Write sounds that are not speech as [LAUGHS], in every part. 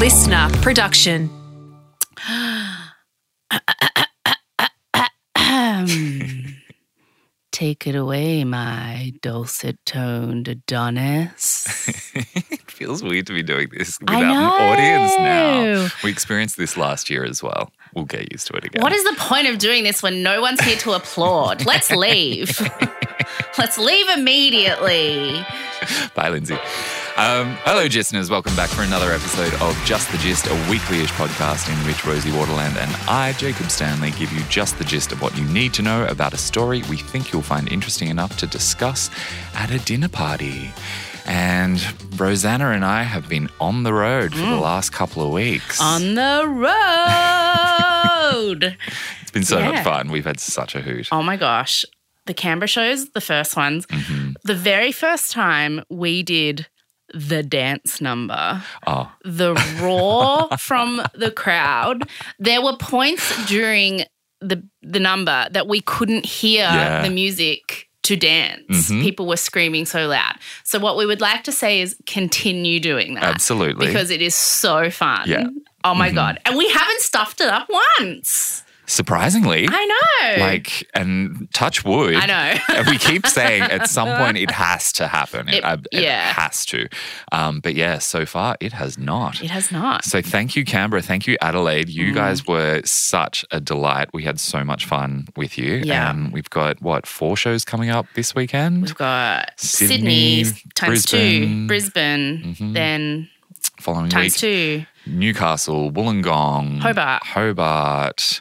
listener production. [CLEARS THROAT] Take it away, my dulcet toned Adonis. [LAUGHS] it feels weird to be doing this without an audience now. We experienced this last year as well. We'll get used to it again. What is the point of doing this when no one's here to applaud? Let's leave. [LAUGHS] Let's leave immediately. Bye, Lindsay. Um, hello, listeners. Welcome back for another episode of Just the Gist, a weekly-ish podcast in which Rosie Waterland and I, Jacob Stanley, give you just the gist of what you need to know about a story we think you'll find interesting enough to discuss at a dinner party. And Rosanna and I have been on the road for the last couple of weeks. Mm. On the road. [LAUGHS] it's been so Yeah. much fun. We've had such a hoot. oh my gosh. The Canberra shows, the first ones, Mm-hmm. the very first time we did the dance number. Oh, the roar from the crowd. There were points during the the number that we couldn't hear Yeah. the music to dance. Mhm. People were screaming so loud. So what we would like to say is continue doing that. absolutely. Because it is so fun. Yeah. Oh my Mhm. god. And we haven't stuffed it up once. Surprisingly, I know. like, and touch wood. I know. [LAUGHS] We keep saying at some [LAUGHS] point it has to happen. It, It- uh, it yeah. has to. Um, but yeah, so far it has not. it has not. So thank you, Canberra. Thank you, Adelaide. You Mm. guys were such a delight. We had so much fun with you. Yeah. Um, we've got what four shows coming up this weekend. We've got Sydney, Sydney, times Brisbane. two, Brisbane, Mhm. then Following times week, two. Newcastle, Wollongong, Hobart. Hobart,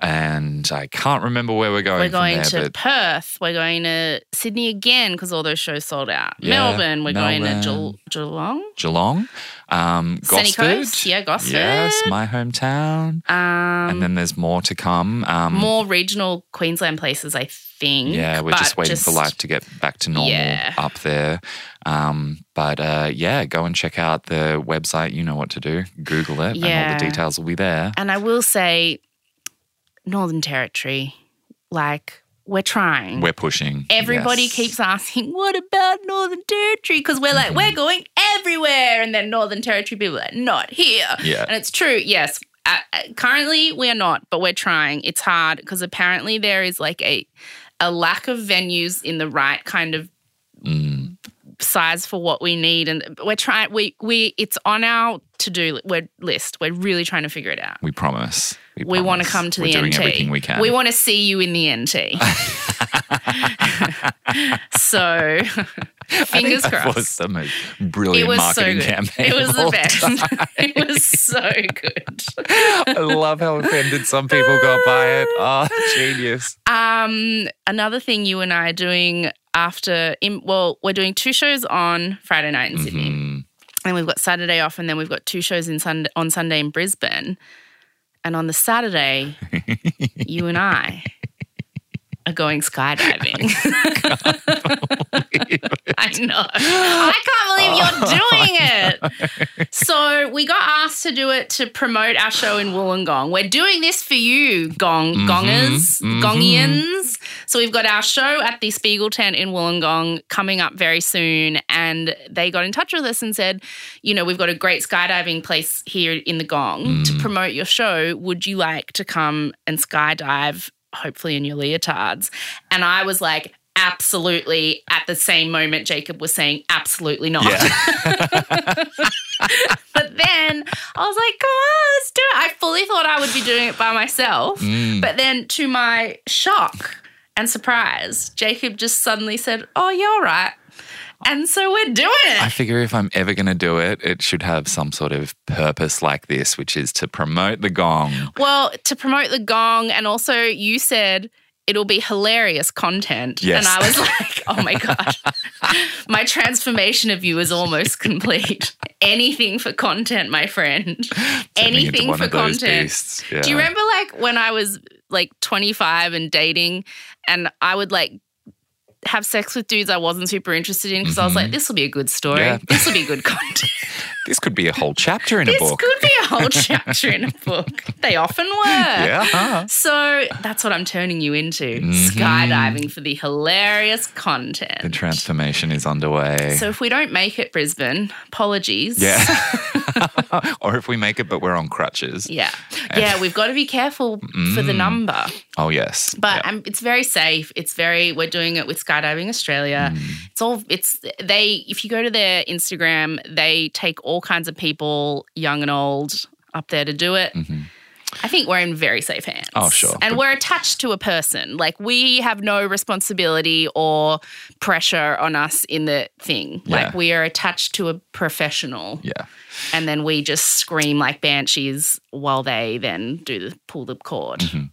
and I can't remember where we're going. We're going there, to Perth. We're going to Sydney again because all those shows sold out. Yeah, Melbourne. We're going to Melbourne. Geelong. Geelong, um, Gosford. Yeah, Gosford. Yes, my hometown. Um, and then there's more to come. Um, more regional Queensland places, I think. Yeah, we're just waiting for life to get back to normal Yeah. up there. Um, but uh, yeah, go and check out the website. You know what to do. Google it, and all the details will be there. And I will say, Northern Territory, like we're trying. We're pushing. Everybody Yes. keeps asking, what about Northern Territory? Because we're like, Mm-hmm. we're going everywhere. And then Northern Territory people are like, not here. Yeah. And it's true, yes. Uh, uh, currently, we are not, but we're trying. It's hard because apparently there is like a, a lack of venues in the right kind of size for what we need. And we're trying, we, we, it's on our to do list. We're really trying to figure it out. we promise. We want to come to We're the NT. everything we can. We want to see you in the NT. [LAUGHS] so, fingers that crossed. was the most brilliant it was so marketing good. campaign. [LAUGHS] It was the best. it was so good. I love how offended some people got by it. Oh, genius. Um, another thing you and I are doing after, in, well, we're doing two shows on Friday night in Sydney, Mhm. and we've got Saturday off, and then we've got two shows in Sunday, on Sunday in Brisbane. And on the Saturday, [LAUGHS] you and I are going skydiving. [LAUGHS] I know. I can't believe you're doing it. So we got asked to do it to promote our show in Wollongong. We're doing this for you, gong gongers, mhm. gongians. So we've got our show at the Spiegel tent in Wollongong coming up very soon. And they got in touch with us and said, you know, we've got a great skydiving place here in the Gong to promote your show. Would you like to come and skydive, hopefully in your leotards? And I was like, absolutely. At the same moment, Jacob was saying, absolutely not. Yeah. [LAUGHS] [LAUGHS] But then I was like, come on, let's do it. I fully thought I would be doing it by myself. Mm. But then to my shock and surprise, Jacob just suddenly said, oh, you're right. And so we're doing it. I figure if I'm ever going to do it, it should have some sort of purpose like this, which is to promote the gong. Well, to promote the gong, and also you said it'll be hilarious content. Yes. And I was like, oh my God, [LAUGHS] my transformation of you is almost complete. Anything for content, my friend. Anything for content. beasts. Do you remember like when I was like 25 and dating and I would like have sex with dudes I wasn't super interested in because I was like, this will be a good story. Mm-hmm. Yeah. This will be good content. [LAUGHS] This could be a whole chapter in a book. This could be a [LAUGHS] whole chapter in a book. They often were. yeah. So that's what I'm turning you into skydiving for the hilarious content. Mm-hmm. The transformation is underway. so if we don't make it, Brisbane, apologies. yeah. [LAUGHS] [LAUGHS] or if we make it, but we're on crutches. Yeah. Yeah, we've got to be careful for the number. Oh, yes. But Yeah. um, it's very safe. It's very, we're doing it with Skydiving Australia. Mm. It's all, it's, they, if you go to their Instagram, they take all kinds of people, young and old, up there to do it. I think we're in very safe hands. Mm-hmm. Oh, sure. And Good. we're attached to a person. Like we have no responsibility or pressure on us in the thing. Yeah. Like we are attached to a professional. yeah. And then we just scream like banshees while they then do the pull the cord. Mm-hmm.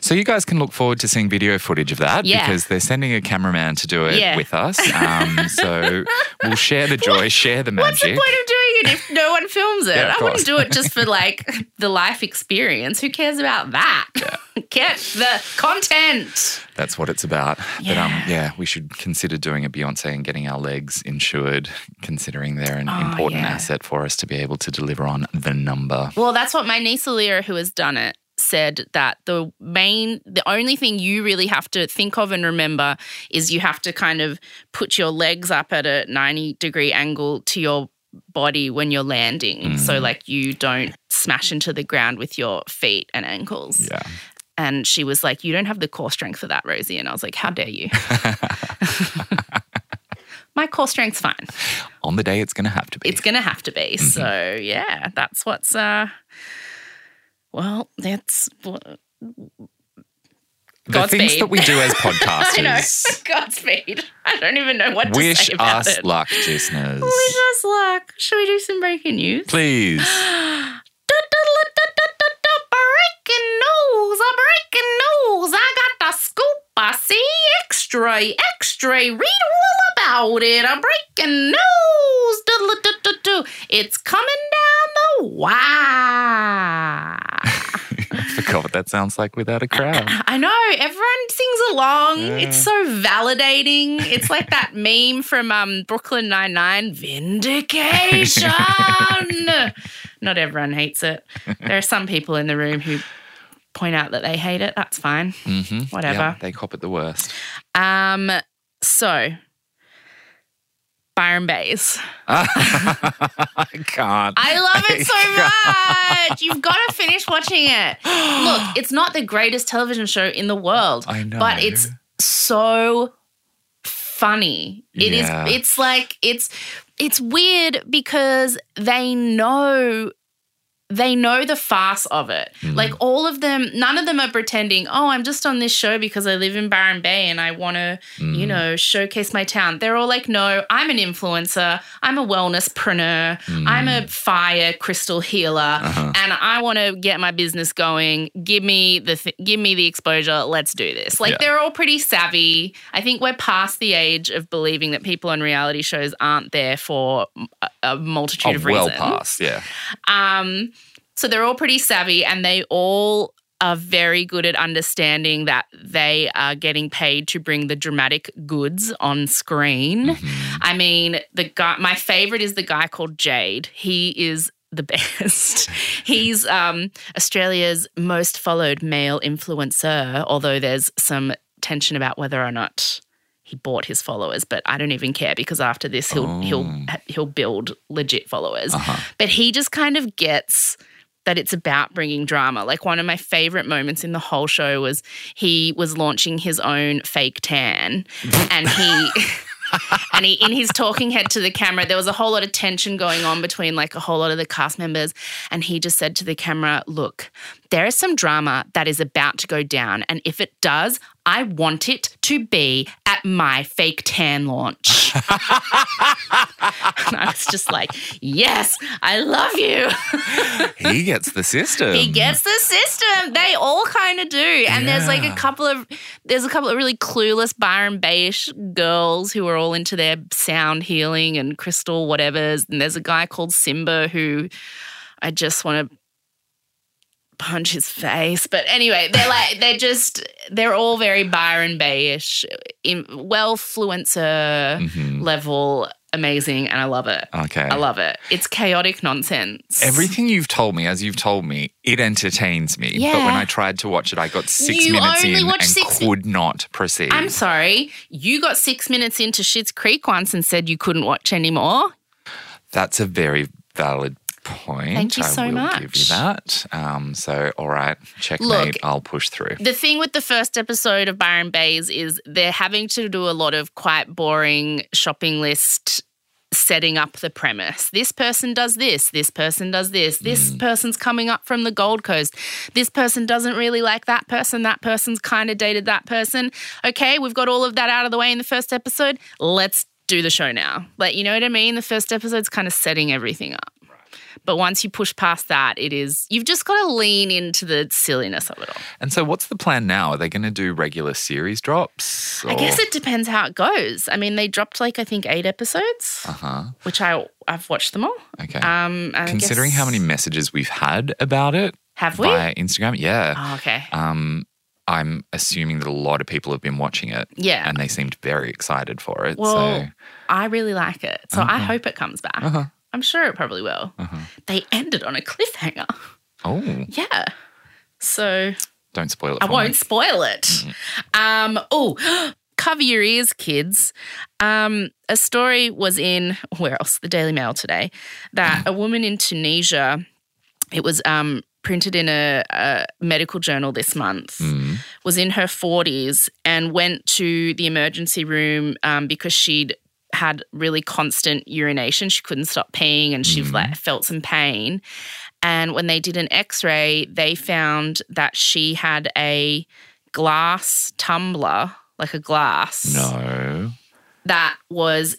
So you guys can look forward to seeing video footage of that Yeah. because they're sending a cameraman to do it Yeah. with us. Um, so we'll share the joy, share the magic. What's the point of doing it if no one films it? Yeah, I wouldn't do it just for like the life experience. Who cares about that? [LAUGHS] Get the content. That's what it's about. But um, Yeah. we should consider doing a Beyonce and getting our legs insured, considering they're an Oh, important asset for us to be able to deliver on the number. Well, that's what my niece Alia, who has done it, said that the main, the only thing you really have to think of and remember is you have to kind of put your legs up at a 90 degree angle to your body when you're landing. So, Mm. like, you don't smash into the ground with your feet and ankles. Yeah. And she was like, You don't have the core strength for that, Rosie. And I was like, How dare you? [LAUGHS] My core strength's fine. On the day it's going to have to be. It's going to have to be. So, yeah, that's what's, uh, well, that's what. the things that we do as [LAUGHS] I know. podcasters. Godspeed. I don't even know what to Wish say about us it. luck, listeners. Wish us luck. Should we do some breaking news? Please. [GASPS] Breaking news, a breaking news. I got the scoop. I see extra, extra. Read all about it. A breaking news. It's coming down wire. I forgot what that sounds like without a crowd. [LAUGHS] I know. Everyone sings along. Yeah. It's so validating. It's like that [LAUGHS] meme from um, Brooklyn Nine Nine. Vindication. [LAUGHS] Not everyone hates it. There are some people in the room who point out that they hate it. That's fine. hmm Whatever. Yeah, they cop it the worst. Um. So. Byron Baes. I can't. I love it so [LAUGHS] I much. You've got to finish watching it. Look, it's not the greatest television show in the world. I know. But it's so funny. It is. Yeah. it's like it's it's weird because they know they know the farce of it. Mm. Like all of them, none of them are pretending, oh, I'm just on this show because I live in Byron Bay and I want to, Mm. you know, showcase my town. They're all like, no, I'm an influencer. I'm a wellnesspreneur. I'm a fire crystal healer Mm. Uh-huh. and I want to get my business going. Give me the th- give me the exposure. Let's do this. Like Yeah. they're all pretty savvy. I think we're past the age of believing that people on reality shows aren't there for a, a multitude oh, of well reasons. past. Yeah. Um, so they're all pretty savvy and they all are very good at understanding that they are getting paid to bring the dramatic goods on screen. Mm-hmm. I mean, the guy my favorite is the guy called Jade. He is the [LAUGHS] best. He's um, Australia's most followed male influencer, although there's some tension about whether or not he bought his followers, but I don't even care because after this he'll he'll Oh. he'll build legit followers. Uh-huh. But he just kind of gets that it's about bringing drama. Like one of my favorite moments in the whole show was he was launching his own fake tan and he [LAUGHS] and he in his talking head to the camera there was a whole lot of tension going on between like a whole lot of the cast members and he just said to the camera, "Look, there is some drama that is about to go down and if it does, I want it to be at my fake tan launch." [LAUGHS] and I was just like, "Yes, I love you." [LAUGHS] He gets the system. He gets the system. They all kind of do. And there's like a couple of there's a couple of really clueless Byron Bayish girls who are all into their sound healing and crystal whatevers. And there's a guy called Simba who I just want to punch his face. But anyway, they're like they're just they're all very Byron Bayish, well fluencer Mhm. level, amazing, and I love it. Okay. I love it. It's chaotic nonsense. Everything you've told me, as you've told me, it entertains me. Yeah. But when I tried to watch it, I got six You minutes in and could not proceed. I'm sorry, you got six minutes into Schitt's Creek once and said you couldn't watch anymore. That's a very valid point. Thank you I so much. give you that. Um, so, all right, checkmate. Look, I'll push through. The thing with the first episode of Byron Baes is they're having to do a lot of quite boring shopping list setting up the premise. This person does this, this person does this, this person's coming up from the Gold Coast. This person doesn't really like that person, that person's kind of dated that person. Okay, we've got all of that out of the way in the first episode. Let's do the show now. Like, you know what I mean? The first episode's kind of setting everything up. But once you push past that, it is, you've just got to lean into the silliness of it all. And so, what's the plan now? Are they going to do regular series drops? I guess it depends how it goes. I mean, they dropped like, I think, eight episodes, Uh huh. which I, I've watched them all. Okay. Um, Considering guess- how many messages we've had about it Have we? via Instagram, yeah. Oh, okay. Um, I'm assuming that a lot of people have been watching it. Yeah. And they seemed very excited for it. Well, so, I really like it. So I hope it comes back. uh-huh. I'm sure it probably will. Uh-huh. They ended on a cliffhanger. Oh, Yeah. So don't spoil it I won't me. spoil it. Um, oh, [GASPS] cover your ears, kids. Um, a story was in where else? The Daily Mail today that a woman in Tunisia. It was um, printed in a, a medical journal this month. Mm. Was in her forties and went to the emergency room um, because she'd had really constant urination. She couldn't stop peeing and she mm. like, felt some pain. And when they did an x ray, they found that she had a glass tumbler, like a glass, No. that was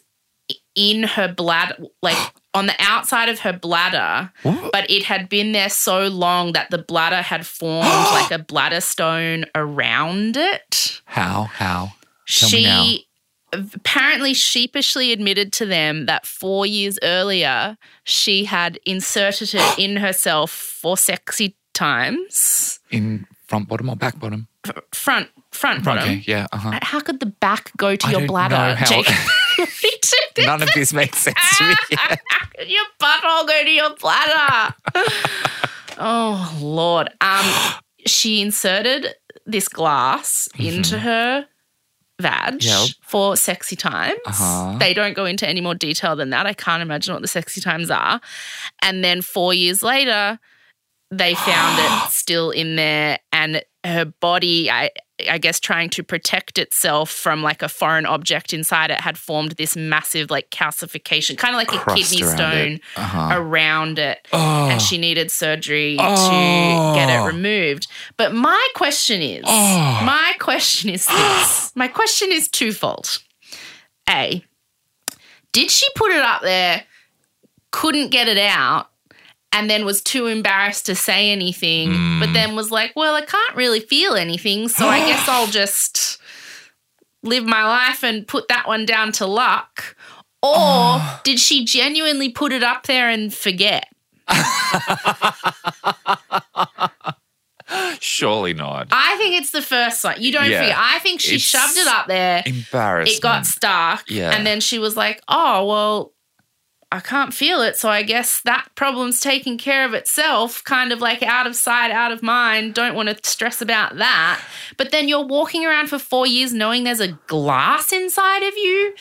in her bladder, like [GASPS] on the outside of her bladder, What? but it had been there so long that the bladder had formed [GASPS] like a bladder stone around it. How? How? Tell she apparently sheepishly admitted to them that four years earlier she had inserted it [GASPS] in herself for sexy times. In front bottom or back bottom? Front, front, bottom. Okay, yeah, uh huh. How could the back go to I your bladder, Jake? [LAUGHS] [LAUGHS] None of this makes sense to me. [LAUGHS] yet. your butthole go to your bladder. oh Lord. Um, [GASPS] she inserted this glass into her vag. Yep. for sexy times. Uh-huh. They don't go into any more detail than that. I can't imagine what the sexy times are. And then four years later, they found it [GASPS] still in there and her body I I guess trying to protect itself from like a foreign object inside it had formed this massive like calcification kind of like a kidney around stone it. Uh-huh. around it Oh. and she needed surgery Oh. to get it removed but my question is Oh. my question is this [GASPS] my question is twofold a did she put it up there couldn't get it out and then was too embarrassed to say anything, but mm. then was like, well, I can't really feel anything, so I guess I'll [GASPS] just live my life and put that one down to luck. Or oh. did she genuinely put it up there and forget? [LAUGHS] Surely not. I think it's the first one. You don't Yeah. forget. I think she It's shoved it up there. Embarrassment. It got stuck. Yeah. And then she was like, oh, well, I can't feel it. So I guess that problem's taken care of itself, kind of like out of sight, out of mind. Don't want to stress about that. But then you're walking around for four years knowing there's a glass inside of you.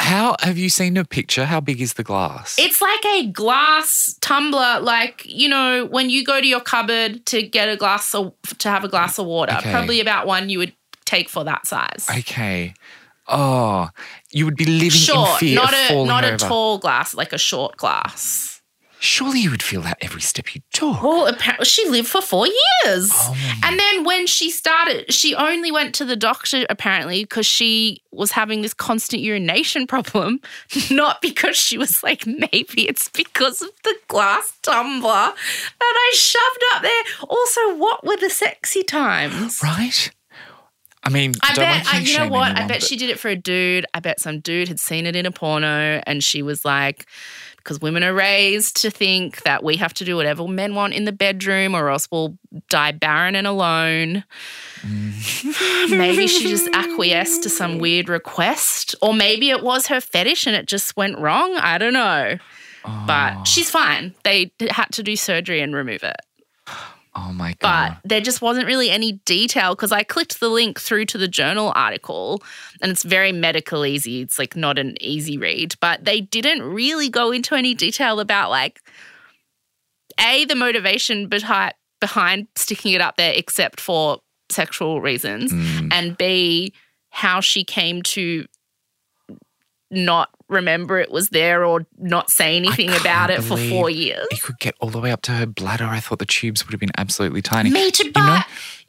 How have you seen a picture? How big is the glass? It's like a glass tumbler, like, you know, when you go to your cupboard to get a glass of, to have a glass of water, Okay. probably about one you would take for that size. okay. Oh, you would be living in Short, fear not of a falling not over. a tall glass, like a short glass. Surely you would feel that every step you took. Well, apparently she lived for four years. Oh. And then when she started, she only went to the doctor apparently because she was having this constant urination problem, [LAUGHS] not because she was like, maybe it's because of the glass tumbler that I shoved up there. Also, what were the sexy times? Right? I mean, I don't bet, I, you know what? I bet but- she did it for a dude. I bet some dude had seen it in a porno and she was like, because women are raised to think that we have to do whatever men want in the bedroom or else we'll die barren and alone. Mm. [LAUGHS] maybe she just acquiesced to some weird request, or maybe it was her fetish and it just went wrong. I don't know. Oh. But she's fine. They had to do surgery and remove it. Oh my God. But there just wasn't really any detail because I clicked the link through to the journal article and it's very medical easy. It's like not an easy read, but they didn't really go into any detail about like a the motivation behind behind sticking it up there, except for sexual reasons, Mm. and b how she came to not remember it was there or not say anything about it for four years. It could get all the way up to her bladder. I thought the tubes would have been absolutely tiny. Me too, You know?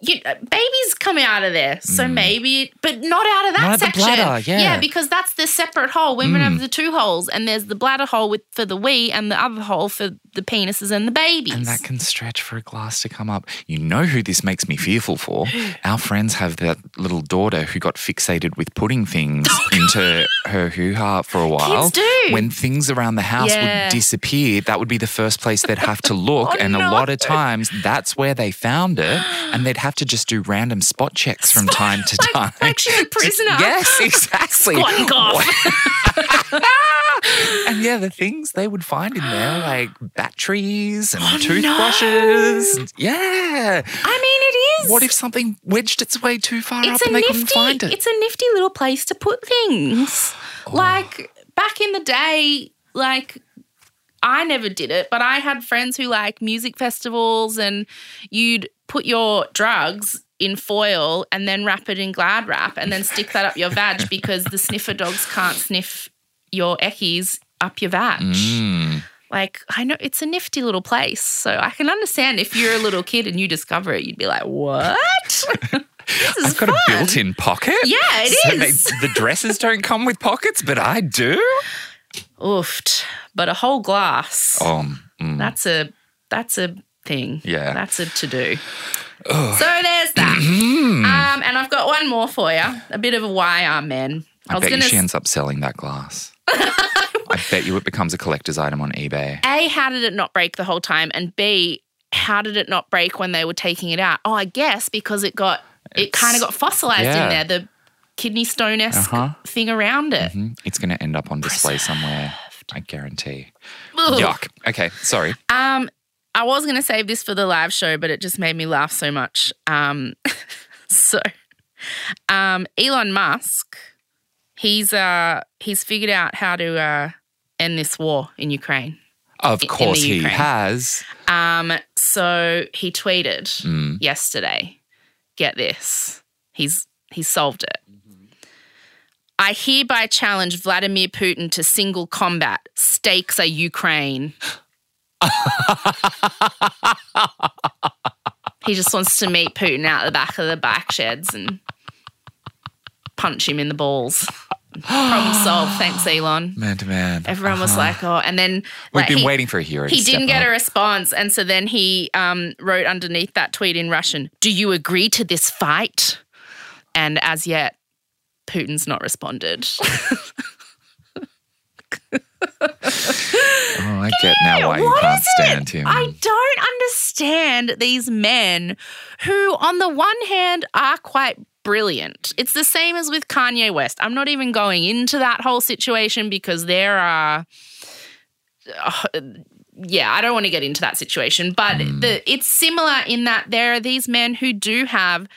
You, babies come out of there, so maybe, but not out of that Mm. Not section. bladder, yeah. yeah. because that's the separate hole. Women Mm. have the two holes, and there's the bladder hole with for the wee, and the other hole for the penises and the babies. And that can stretch for a glass to come up. You know who this makes me fearful for? [GASPS] Our friends have that little daughter who got fixated with putting things [GASPS] into her hoo ha for a while. Oh, do. When things around the house Yeah. would disappear, that would be the first place they'd have to look. [LAUGHS] Oh, and a lot of times that's where they found it. And they'd [GASPS] have to just do random spot checks from time to [LAUGHS] Like- time. like she's a prisoner. yes, exactly. [LAUGHS] And yeah, the things they would find in there, like batteries and Oh, toothbrushes. and- Yeah. I mean, it is. What if something wedged its way too far up it's a and they nifty, couldn't find it? It's a nifty little place to put things. Oh. Like back in the day, like I never did it, but I had friends who like music festivals and you'd put your drugs in foil and then wrap it in glad wrap and then stick that up your vag [LAUGHS] because the sniffer dogs can't sniff your eckies up your vag. Mm. Like, I know it's a nifty little place. So I can understand if you're a little kid and you discover it, you'd be like, what? [LAUGHS] this is I've got fun. a built-in pocket. Yeah, it So is. they- the dresses don't come with pockets, but I do. Oofed. But a whole glass. Oh, mm. That's a that's a thing. Yeah. That's a to do. So there's that. um, and I've got one more for you. A bit of a why are men. I, was bet you gonna she ends up selling that glass. I bet you it becomes a collector's item on eBay. A, how did it not break the whole time? And B, how did it not break when they were taking it out? Oh, I guess because it got it kind of got fossilized yeah. in there. The kidney stone esque Uh-huh. thing around it. Mhm. It's going to end up on display somewhere. I guarantee. Ugh. Yuck. Okay, sorry. Um, I was going to save this for the live show, but it just made me laugh so much. Um, [LAUGHS] so, um, Elon Musk, he's uh he's figured out how to uh end this war in Ukraine. Of course he has. Um, so he tweeted Mm. yesterday. Get this, he's he's solved it. I hereby challenge Vladimir Putin to single combat. Stakes are Ukraine. he just wants to meet Putin out of the back of the bike sheds and punch him in the balls. Problem solved. Thanks, Elon. Man to man. Everyone was Uh-huh. like, "Oh," and then We've like, been he- waiting for a hero. he didn't get up. a response, and so then he um, wrote underneath that tweet in Russian, "Do you agree to this fight?" And as yet, Putin's not responded. [LAUGHS] Oh, I get now why you can't stand him. I don't understand these men who, on the one hand, are quite brilliant. It's the same as with Kanye West. I'm not even going into that whole situation because there are. uh, yeah, I don't want to get into that situation, but the, it's similar in that there are these men who do have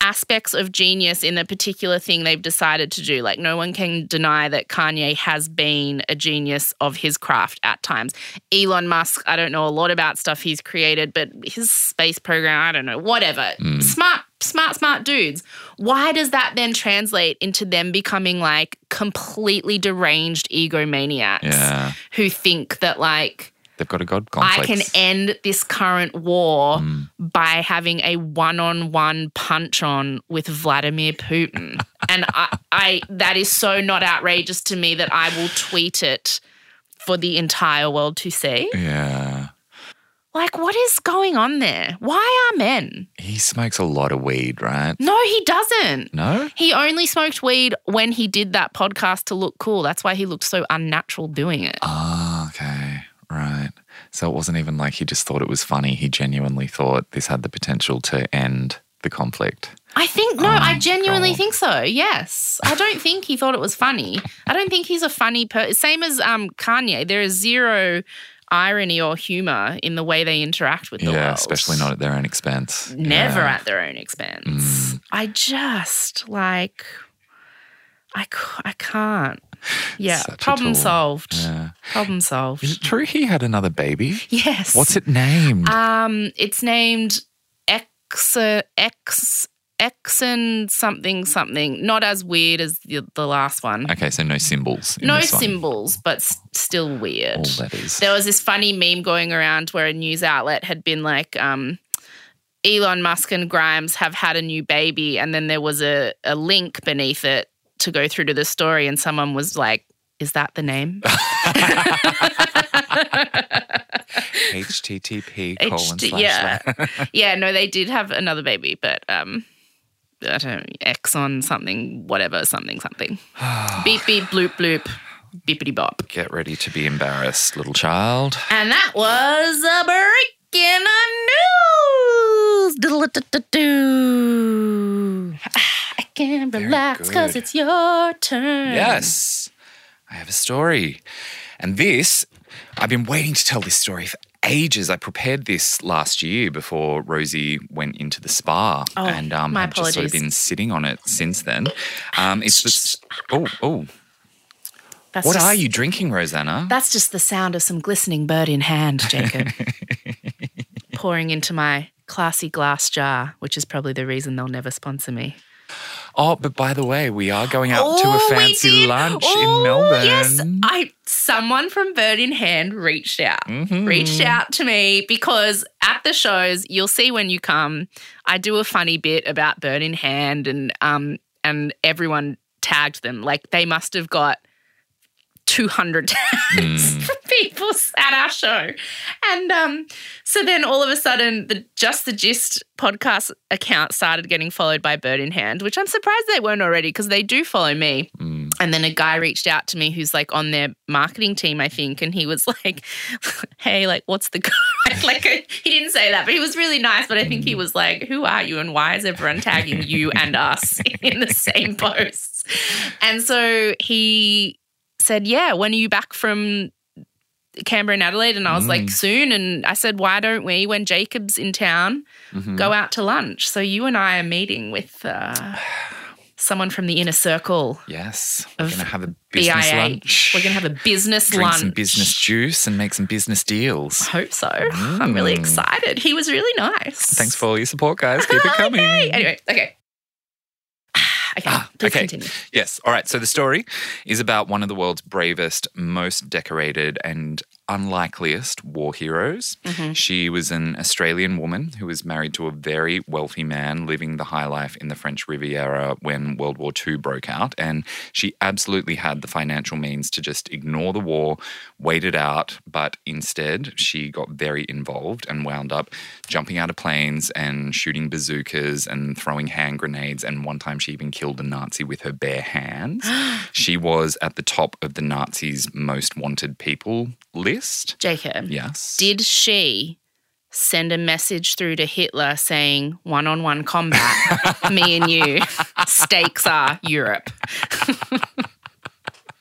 aspects of genius in a particular thing they've decided to do. Like, no one can deny that Kanye has been a genius of his craft at times. Elon Musk, I don't know a lot about stuff he's created, but his space program, I don't know, whatever. Mm. Smart, smart, smart dudes. Why does that then translate into them becoming like completely deranged egomaniacs Yeah. who think that, like, They've got a god I can end this current war Mm. by having a one-on-one punch on with Vladimir Putin. [LAUGHS] and I, I that is so not outrageous to me that I will tweet it for the entire world to see. yeah. Like what is going on there? Why are men? He smokes a lot of weed, right? No, he doesn't. No? He only smoked weed when he did that podcast to look cool. That's why he looked so unnatural doing it. Ah, okay. Right. So it wasn't even like he just thought it was funny. He genuinely thought this had the potential to end the conflict. I think no, I Oh, genuinely God. think so. Yes, I don't think he thought it was funny. I don't think he's a funny person. Same as um Kanye, there is zero irony or humor in the way they interact with the yeah, world. especially not at their own expense. never Yeah. at their own expense. I just like, I, I can't. Yeah. Such Problem solved. Yeah. Problem solved. Is it true he had another baby? Yes. What's it named? Um, it's named X X Exon something something. Not as weird as the, the last one. okay, so no symbols. no symbols, but s- still weird. All letters. There was this funny meme going around where a news outlet had been like, um, Elon Musk and Grimes have had a new baby, and then there was a, a link beneath it to go through to the story, and someone was like, "Is that the name?" HTTP colon HT slash yeah. slash. yeah, no, they did have another baby, but um, I don't know, Exxon something, whatever, something, something. beep, beep, bloop, bloop, beepity bop. Get ready to be embarrassed, little child. And that was a breaking news. I can relax because it's your turn. Yes, I have a story. And this, I've been waiting to tell this story for ages. I prepared this last year before Rosie went into the spa. Oh, and um, my I've just sort of been sitting on it since then. Um, it's this. Oh, oh. That's What just- are you drinking, Rosanna? That's just the sound of some glistening bird in hand, Jacob. [LAUGHS] Pouring into my classy glass jar, which is probably the reason they'll never sponsor me. Oh, but by the way, we are going out to Oh, a fancy lunch Oh, in Melbourne. Yes, I someone from Bird in Hand reached out. Mhm. Reached out to me because at the shows, you'll see when you come, I do a funny bit about Bird in Hand and um and everyone tagged them. Like they must have got 200 tags from people at our show. And um, so then all of a sudden, the Just the Gist podcast account started getting followed by Bird in Hand, which I'm surprised they weren't already because they do follow me. Mm. And then a guy reached out to me who's like on their marketing team, I think, and he was like, [LAUGHS] "Hey, like, what's the [LAUGHS] like?" He didn't say that, but he was really nice. But I think he was like, "Who are you, and why is everyone tagging you and us [LAUGHS] in the same posts?" And so he said, "Yeah, when are you back from?" Canberra and Adelaide, and I was like, Mm. soon. And I said, why don't we, when Jacob's in town, Mhm. go out to lunch? So you and I are meeting with uh, [SIGHS] someone from the inner circle Yes, we're going to have a business BIH. lunch. We're going to have a business drink lunch. some business juice and make some business deals. I hope so. I'm really Mm. excited. He was really nice. Thanks for all your support, guys. Keep it [LAUGHS] coming. Yay. Anyway, okay. Okay, Ah, please okay. continue. Yes. All right. So the story is about one of the world's bravest, most decorated, and unlikeliest war heroes. Mm-hmm. She was an Australian woman who was married to a very wealthy man living the high life in the French Riviera when World War II broke out. And she absolutely had the financial means to just ignore the war, wait it out. But instead, she got very involved and wound up jumping out of planes and shooting bazookas and throwing hand grenades. And one time, she even killed a Nazi with her bare hands. [GASPS] she was at the top of the Nazis' most wanted people list. Jacob, Yes. did she send a message through to Hitler saying one on one combat, me and you, stakes are Europe?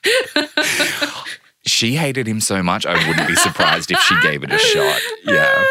[LAUGHS] she hated him so much, I wouldn't be surprised if she gave it a shot. Yeah.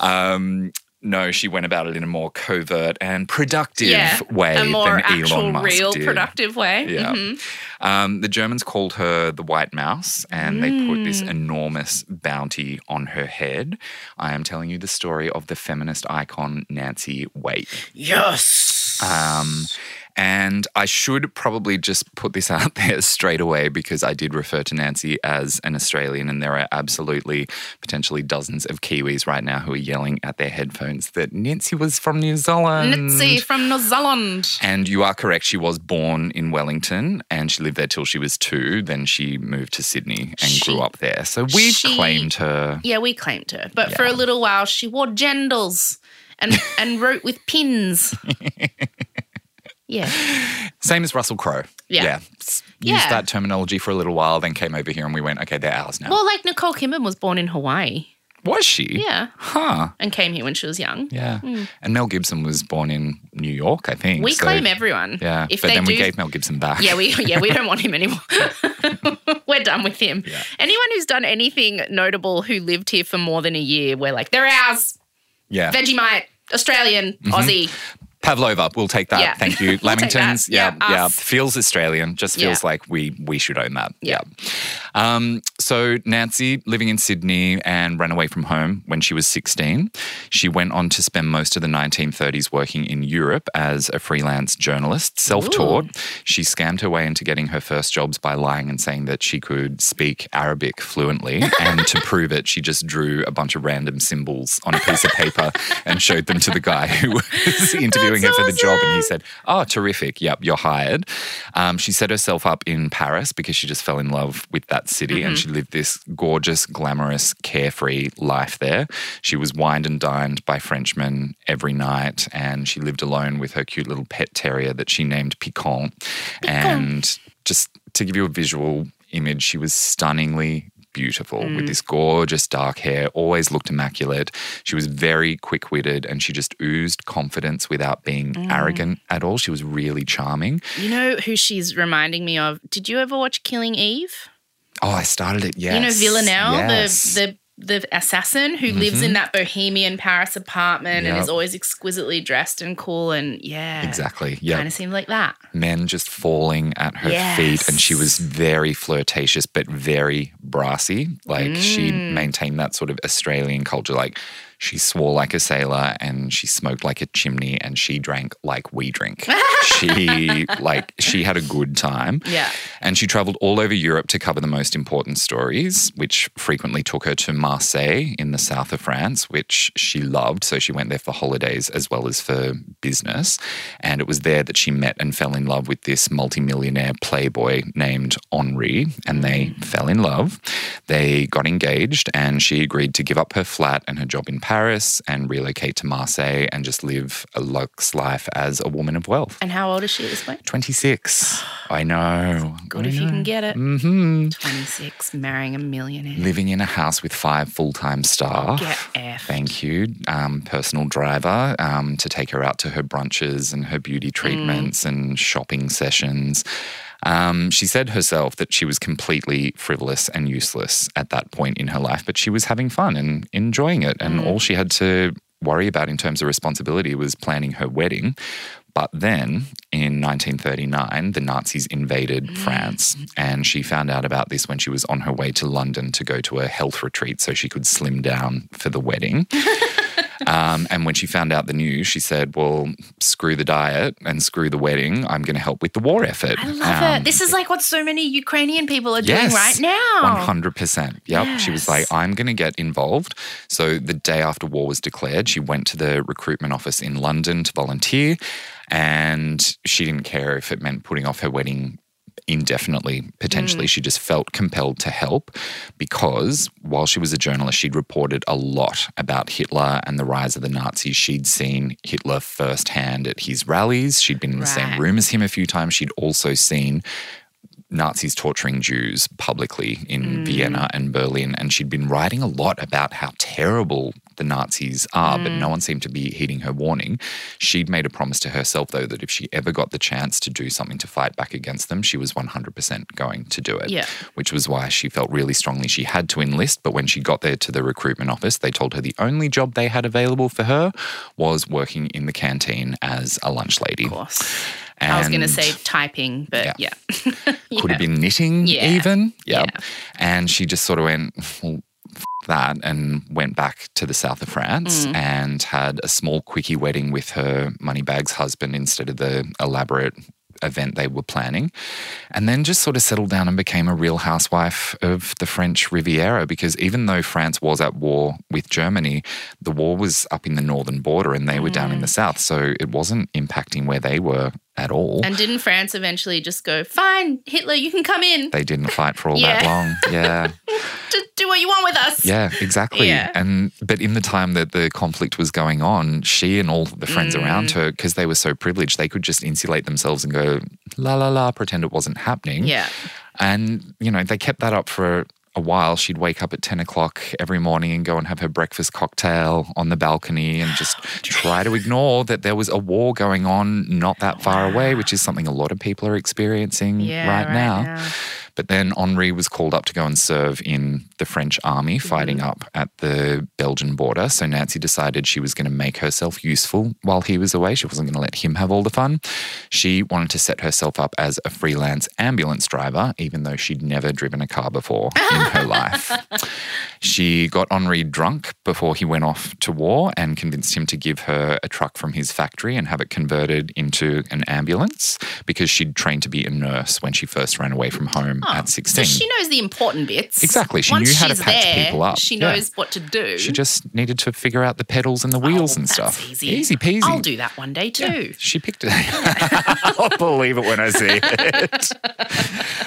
Um, no, she went about it in a more covert and productive Yeah, way a more than actual, Elon Musk real, did. productive way. Yeah. Mhm. Um, the Germans called her the White Mouse, and they put this Mm. enormous bounty on her head. I am telling you the story of the feminist icon Nancy Wake. Yes. Um, and I should probably just put this [LAUGHS] out there straight away because I did refer to Nancy as an Australian, and there are absolutely potentially dozens of Kiwis right now who are yelling at their headphones that Nancy was from New Zealand. Nancy from New Zealand. And you are correct. She was born in Wellington and she lived there till she was two. Then she moved to Sydney and She- grew up there. So we've she- claimed her. Yeah, we claimed her. But for a little while, she wore jandals and, and wrote with pins. [LAUGHS] Yeah. Same as Russell Crowe. Yeah. S- Used Yeah. that terminology for a little while, then came over here and we went, okay, they're ours now. Well, like Nicole Kidman was born in Hawaii. was she? Yeah. Huh. And came here when she was young. Yeah. And Mel Gibson was born in New York, I think. We So- claim everyone. Yeah. If but then do, we gave Mel Gibson back. Yeah, we yeah, we don't want him anymore. [LAUGHS] [LAUGHS] we're done with him. Yeah. Anyone who's done anything notable who lived here for more than a year, we're like, they're ours. Yeah. Vegemite, Australian, Mm-hmm. Aussie. Pavlova, we'll take that. Yeah. Thank [LAUGHS] you. We'll Lamingtons, yeah, Yeah, yeah. Feels Australian. Just feels Yeah. like we we should own that. Yeah. Um, so Nancy, living in Sydney and ran away from home when she was 16. She went on to spend most of the 1930s working in Europe as a freelance journalist, self-taught. She scammed her way into getting her first jobs by lying and saying that she could speak Arabic fluently. [LAUGHS] and to prove it, she just drew a bunch of random symbols on a piece of paper and showed them to the guy who [LAUGHS] was interviewing her for the job. And he said, Oh, terrific. Yep, you're hired. Um, she set herself up in Paris because she just fell in love with that city and she lived this gorgeous, glamorous, carefree life there. She was wined and dined by Frenchmen every night and she lived alone with her cute little pet terrier that she named Picon. And just to give you a visual image, she was stunningly beautiful with mm. this gorgeous dark hair, always looked immaculate. She was very quick witted and she just oozed confidence without being mm. arrogant at all. She was really charming. You know who she's reminding me of? Did you ever watch Killing Eve? Oh, I started it, yes. You know Villanelle, Yes. the the the assassin who lives in that bohemian Paris apartment and is always exquisitely dressed and cool and yeah. Exactly. Yeah. Kind of seemed like that. men just falling at her feet and she was very flirtatious but very brassy like she Mm. maintained that sort of australian culture like she swore like a sailor and she smoked like a chimney and she drank like we drink [LAUGHS] she like she had a good time Yeah. and she traveled all over Europe to cover the most important stories, which frequently took her to Marseille in the south of France, which she loved. So she went there for holidays as well as for business. And it was there that she met and fell in love with this multimillionaire playboy named Henri. And they mm. fell in love. They got engaged, and she agreed to give up her flat and her job in Paris and relocate to Marseille and just live a luxe life as a woman of wealth. And how old is she at this point? 26. [SIGHS] I know. Good if you can get it. hmm 26, marrying a millionaire. Living in a house with five full time staff. Get F. Thank you. Um, personal driver um, to take her out to her brunches and her beauty treatments and shopping sessions. Um, she said herself that she was completely frivolous and useless at that point in her life, but she was having fun and enjoying it. And all she had to worry about in terms of responsibility was planning her wedding. But then in 1939, the Nazis invaded France, and she found out about this when she was on her way to London to go to a health retreat so she could slim down for the wedding. [LAUGHS] Um, and when she found out the news, she said, Well, screw the diet and screw the wedding. I'm going to help with the war effort. I love Um, it. This is like what so many Ukrainian people are Yes, doing right now. 100%. Yep. She was like, I'm going to get involved. So the day after war was declared, she went to the recruitment office in London to volunteer. And she didn't care if it meant putting off her wedding indefinitely, potentially. Mm. She just felt compelled to help because while she was a journalist, she'd reported a lot about Hitler and the rise of the Nazis. She'd seen Hitler firsthand at his rallies. She'd been in the same room as him a few times. She'd also seen Nazis torturing Jews publicly in mm. Vienna and Berlin. And she'd been writing a lot about how terrible the Nazis are, but no mm. one seemed to be heeding her warning. She'd made a promise to herself, though, that if she ever got the chance to do something to fight back against them, she was 100% going to do it. Yeah. Which was why she felt really strongly she had to enlist. But when she got there to the recruitment office, they told her the only job they had available for her was working in the canteen as a lunch lady. Of course. I was going to say typing, but Yeah. yeah. [LAUGHS] could have been knitting Yeah. even. Yep. Yeah. And she just sort of went, well, that and went back to the south of France Mm. and had a small quickie wedding with her moneybags husband instead of the elaborate event they were planning. And then just sort of settled down and became a real housewife of the French Riviera because even though France was at war with Germany, the war was up in the northern border and they were down Mm. in the south. So it wasn't impacting where they were at all. And didn't France eventually just go, fine, Hitler, you can come in. they didn't fight for all that long. Yeah. [LAUGHS] Just do what you want with us. Yeah, exactly. Yeah. And but in the time that the conflict was going on, she and all the friends Mm. around her, because they were so privileged, they could just insulate themselves and go la la la, pretend it wasn't happening. Yeah. And you know they kept that up for a while. She'd wake up at ten o'clock every morning and go and have her breakfast cocktail on the balcony and just [GASPS] try to ignore that there was a war going on not that far away, which is something a lot of people are experiencing Yeah. right, now. But then Henri was called up to go and serve in the French army, mm-hmm. fighting up at the Belgian border. So Nancy decided she was going to make herself useful while he was away. She wasn't going to let him have all the fun. She wanted to set herself up as a freelance ambulance driver, even though she'd never driven a car before in her [LAUGHS] life. She got Henri drunk before he went off to war and convinced him to give her a truck from his factory and have it converted into an ambulance because she'd trained to be a nurse when she first ran away from home at 16. So she knows the important bits. Exactly. She Once knew how to patch there, people up. She Yeah. knows what to do. She just needed to figure out the pedals and the wheels Oh, and stuff. Easy. Easy peasy. I'll do that one day too. She picked it. [LAUGHS] I'll believe it when I see it.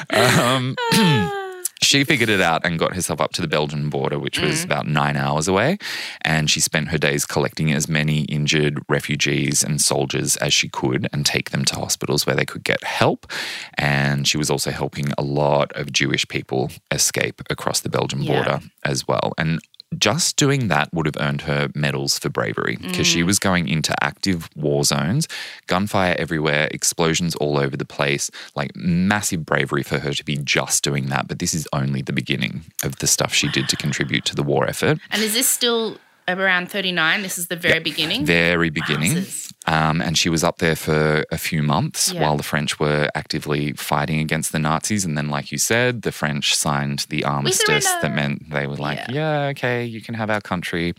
[LAUGHS] Um, [CLEARS THROAT] [SIGHS] [CLEARS THROAT] she figured it out and got herself up to the Belgian border, which was Mm. about nine hours away. And she spent her days collecting as many injured refugees and soldiers as she could and take them to hospitals where they could get help. And she was also helping a lot of Jewish people escape across the Belgian Yeah. border as well. And just doing that would have earned her medals for bravery because Mm. she was going into active war zones, gunfire everywhere, explosions all over the place, like massive bravery for her to be just doing that. But this is only the beginning of the stuff she did to contribute to the war effort. And is this still around 39? This is the very beginning? Very beginning. Wowzers. Um, and she was up there for a few months Yeah. while the French were actively fighting against the Nazis. And then, like you said, the French signed the armistice that meant they were like, Yeah. yeah, okay, you can have our country.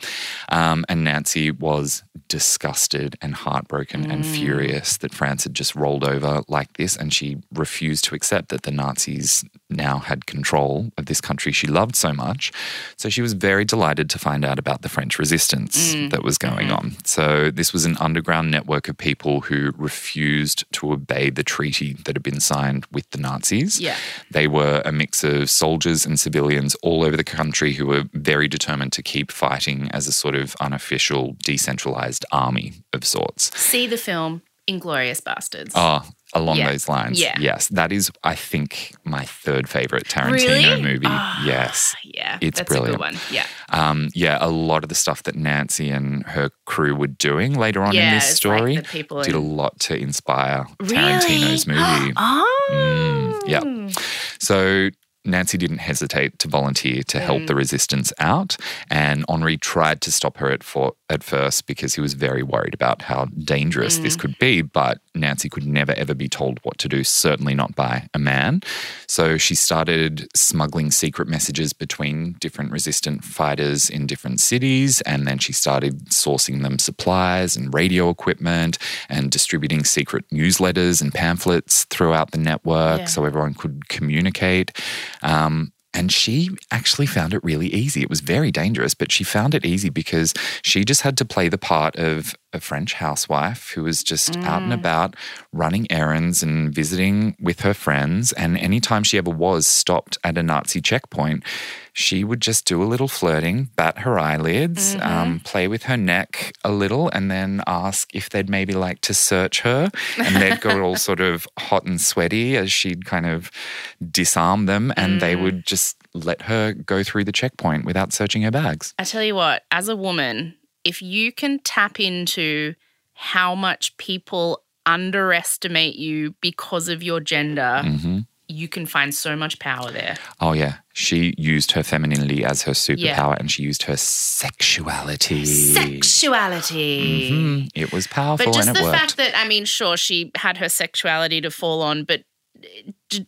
Um, and Nancy was disgusted and heartbroken and Mm. furious that France had just rolled over like this. And she refused to accept that the Nazis now had control of this country she loved so much. So she was very delighted to find out about the French resistance Mm. that was going Mm-hmm. on. So this was an underground network of people who refused to obey the treaty that had been signed with the Nazis. Yeah. They were a mix of soldiers and civilians all over the country who were very determined to keep fighting as a sort of unofficial, decentralized army of sorts. See the film Inglourious Basterds. Oh, along Yeah. those lines. Yeah. Yes. That is, I think, my third favorite Tarantino Really? movie. Ah, yes. yeah, it's that's brilliant. a good one. Yeah. Um, yeah, a lot of the stuff that Nancy and her crew were doing later on in this story like people did a lot to inspire Really? Tarantino's [GASPS] movie. oh. Mm, yep. So Nancy didn't hesitate to volunteer to help Mm. the resistance out, and Henri tried to stop her at, for, at first because he was very worried about how dangerous Mm. this could be. But Nancy could never ever be told what to do, certainly not by a man. So she started smuggling secret messages between different resistant fighters in different cities, and then she started sourcing them supplies and radio equipment and distributing secret newsletters and pamphlets throughout the network Yeah. so everyone could communicate. Um, and she actually found it really easy. It was very dangerous, but she found it easy because she just had to play the part of a French housewife who was just out and mm. about running errands and visiting with her friends. And anytime she ever was stopped at a Nazi checkpoint, she would just do a little flirting, bat her eyelids, um, mm-hmm. play with her neck a little, and then ask if they'd maybe like to search her. And they'd go all sort of hot and sweaty as she'd kind of disarm them, and they mm. would just let her go through the checkpoint without searching her bags. I tell you what, as a woman, if you can tap into how much people underestimate you because of your gender, hmm you can find so much power there. Oh, yeah. She used her femininity as her superpower Yeah. and she used her sexuality. Sexuality. Mhm. It was powerful But just and it the worked. fact that, I mean, sure, she had her sexuality to fall on, but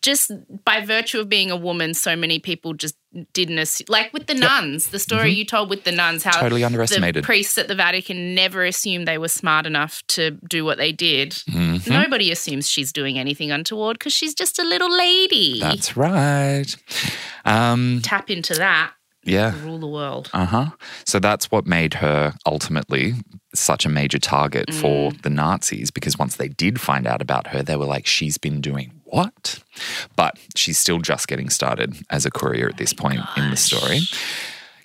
just by virtue of being a woman, so many people just didn't assume. Like with the nuns, the story you told with the nuns, how Mm-hmm. Totally the priests at the Vatican never assumed they were smart enough to do what they did. Mhm. Nobody assumes she's doing anything untoward because she's just a little lady. That's right. Um, Tap into that, yeah. rule the world. Uh huh. So that's what made her ultimately such a major target for Mm. the Nazis because once they did find out about her, they were like, she's been doing what? But she's still just getting started as a courier at this point in the story.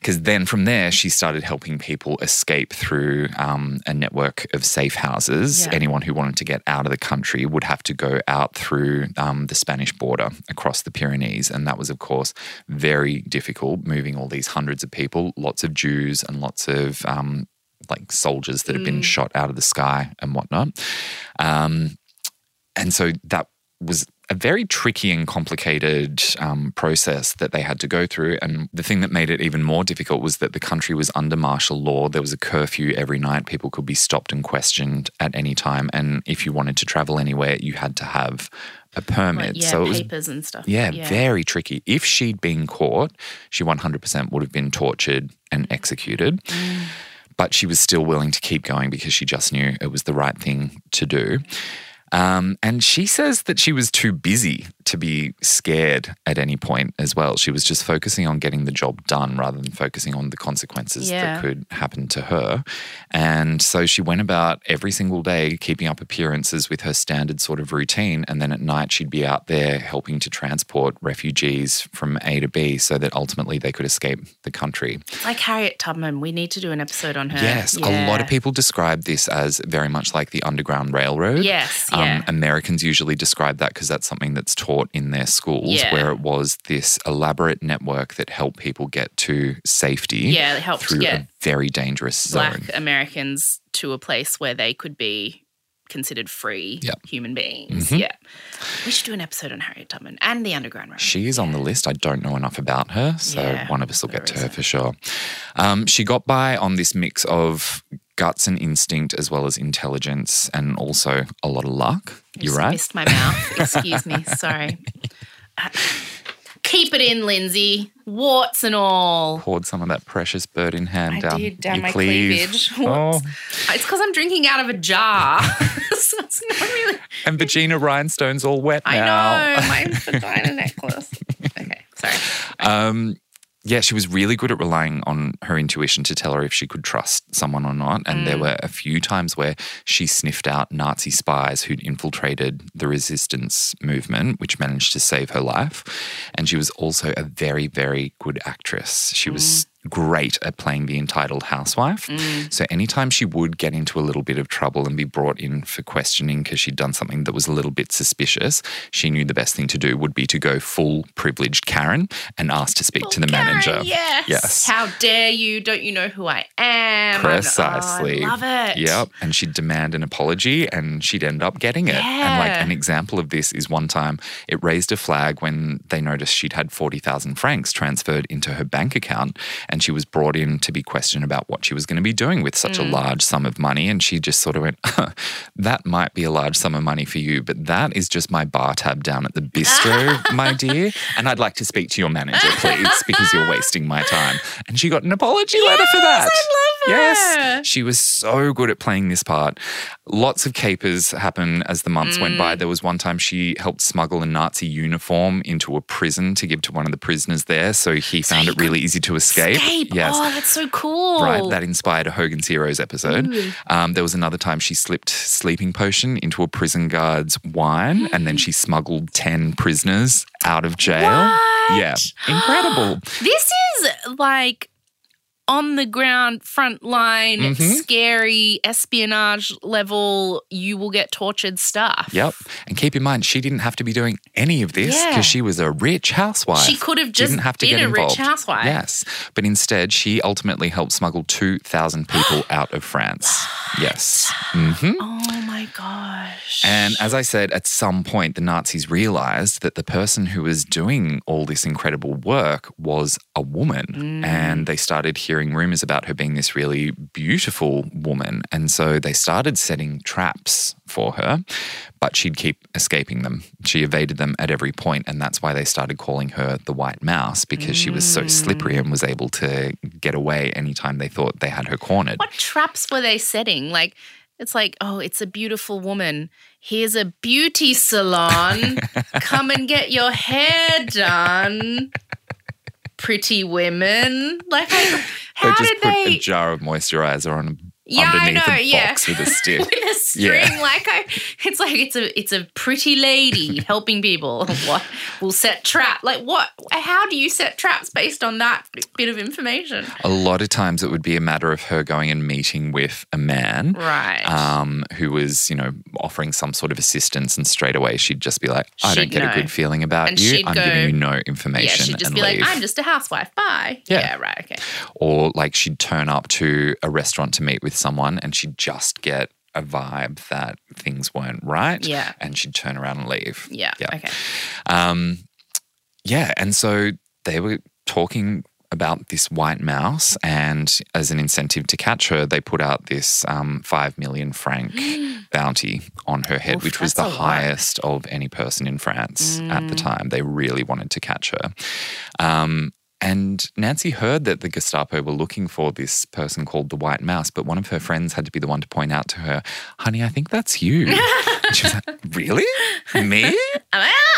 Because then from there, she started helping people escape through um, a network of safe houses. Yeah. Anyone who wanted to get out of the country would have to go out through um, the Spanish border across the Pyrenees. And that was, of course, very difficult, moving all these hundreds of people, lots of Jews and lots of um, like soldiers that had been shot out of the sky and whatnot. Um, and so that was a very tricky and complicated um, process that they had to go through. And the thing that made it even more difficult was that the country was under martial law. There was a curfew every night. People could be stopped and questioned at any time. And if you wanted to travel anywhere, you had to have a permit. Like, yeah, so it was papers and stuff. yeah, very tricky. If she'd been caught, she 100% would have been tortured and executed. Mm. But she was still willing to keep going because she just knew it was the right thing to do. Um, and she says that she was too busy to be scared at any point as well. She was just focusing on getting the job done rather than focusing on the consequences Yeah. that could happen to her. And so she went about every single day keeping up appearances with her standard sort of routine. And then at night, she'd be out there helping to transport refugees from A to B so that ultimately they could escape the country. Like Harriet Tubman. We need to do an episode on her. Yes, a lot of people describe this as very much like the Underground Railroad. Yes, Um, yeah. Americans usually describe that because that's something that's taught in their schools, Yeah. where it was this elaborate network that helped people get to safety Yeah, it helped through get a very dangerous Black zone. Americans to a place where they could be considered free Yep. human beings. Mhm. Yeah. We should do an episode on Harriet Tubman and the Underground Railroad. She is on the list. I don't know enough about her, so Yeah, one of us will get to is her for sure. Um, she got by on this mix of guts and instinct, as well as intelligence, and also a lot of luck. I You're just right. Missed my mouth. Excuse me. Sorry. Uh, [LAUGHS] Keep it in, Lindsay. Warts and all. Poured some of that precious bird in hand I down, did down your my cleave. cleavage. Oh. It's because I'm drinking out of a jar. [LAUGHS] so it's not really. And Virginia rhinestones all wet now. I know. [LAUGHS] My vagina necklace. Okay. Sorry. Um, yeah, she was really good at relying on her intuition to tell her if she could trust someone or not. And Mm. there were a few times where she sniffed out Nazi spies who'd infiltrated the resistance movement, which managed to save her life. And she was also a very, very good actress. She was great at playing the entitled housewife. Mm. So anytime she would get into a little bit of trouble and be brought in for questioning because she'd done something that was a little bit suspicious, she knew the best thing to do would be to go full privileged Karen and ask to speak to the Karen, manager. Yes. Yes. How dare you? Don't you know who I am? Precisely. Oh, I love it. Yep. And she'd demand an apology and she'd end up getting it. And like an example of this is one time it raised a flag when they noticed she'd had 40,000 francs transferred into her bank account and she was brought in to be questioned about what she was going to be doing with such a Mm. large sum of money. And she just sort of went, that might be a large sum of money for you, but that is just my bar tab down at the bistro, [LAUGHS] my dear. And I'd like to speak to your manager, please, because you're wasting my time. And she got an apology letter for that. I love her. Yes. She was so good at playing this part. Lots of capers happen as the months went Mm. by. There was one time she helped smuggle a Nazi uniform into a prison to give to one of the prisoners there. So he found he it really easy to escape. Escape. Yes. Oh, that's so cool. Right, that inspired a Hogan's Heroes episode. Um, there was another time she slipped sleeping potion into a prison guard's wine, and then she [GASPS] smuggled ten prisoners out of jail. What? Yeah, incredible. [GASPS] This is like on the ground, front line, Mhm. scary espionage level. You will get tortured stuff. Yep. And keep in mind, she didn't have to be doing any of this Yeah. because she was a rich housewife. She could have just didn't have to been get a rich involved. housewife. Yes. But instead, she ultimately helped smuggle 2,000 people [GASPS] out of France. Yes. Mm-hmm. Oh my gosh. And as I said, at some point, the Nazis realized that the person who was doing all this incredible work was a woman. Mm. And they started hearing rumors about her being this really beautiful woman. And so they started setting traps for her, but she'd keep escaping them. She evaded them at every point, And that's why they started calling her the White Mouse because she was so slippery and was able to get away anytime they thought they had her cornered. what traps were they setting? Like, it's like, oh, it's a beautiful woman. Here's a beauty salon. [LAUGHS] Come and get your hair done. Pretty women. Like, how just did put they? a jar of moisturizer on Yeah, I know, a yeah. box with a [LAUGHS] stick. with a string, Yeah. like I, it's like it's a it's a pretty lady [LAUGHS] helping people. What will set trap? Like what? How do you set traps based on that bit of information? A lot of times it would be a matter of her going and meeting with a man. Right. Um, who was, you know, offering some sort of assistance, and straight away she'd just be like, "I don't get know. a good feeling about And you. I'm go- giving you no information. yeah, information." she'd just be leave. like, "I'm just a housewife. Bye." Yeah. right. Okay. or like she'd turn up to a restaurant to meet with someone, and she'd just get a vibe that things weren't right. Yeah. And she'd turn around and leave. Yeah. Yeah. Okay. Um, yeah, and so they were talking about this white mouse, and as an incentive to catch her, they put out this um, five million franc [GASPS] bounty on her head, Oof, which was the a lot. highest of any person in France at the Mm. time. They really wanted to catch her. Um, and Nancy heard that the Gestapo were looking for this person called the White Mouse, but one of her friends had to be the one to point out to her, honey, I think that's you. [LAUGHS] and she was like, really? Me? [LAUGHS]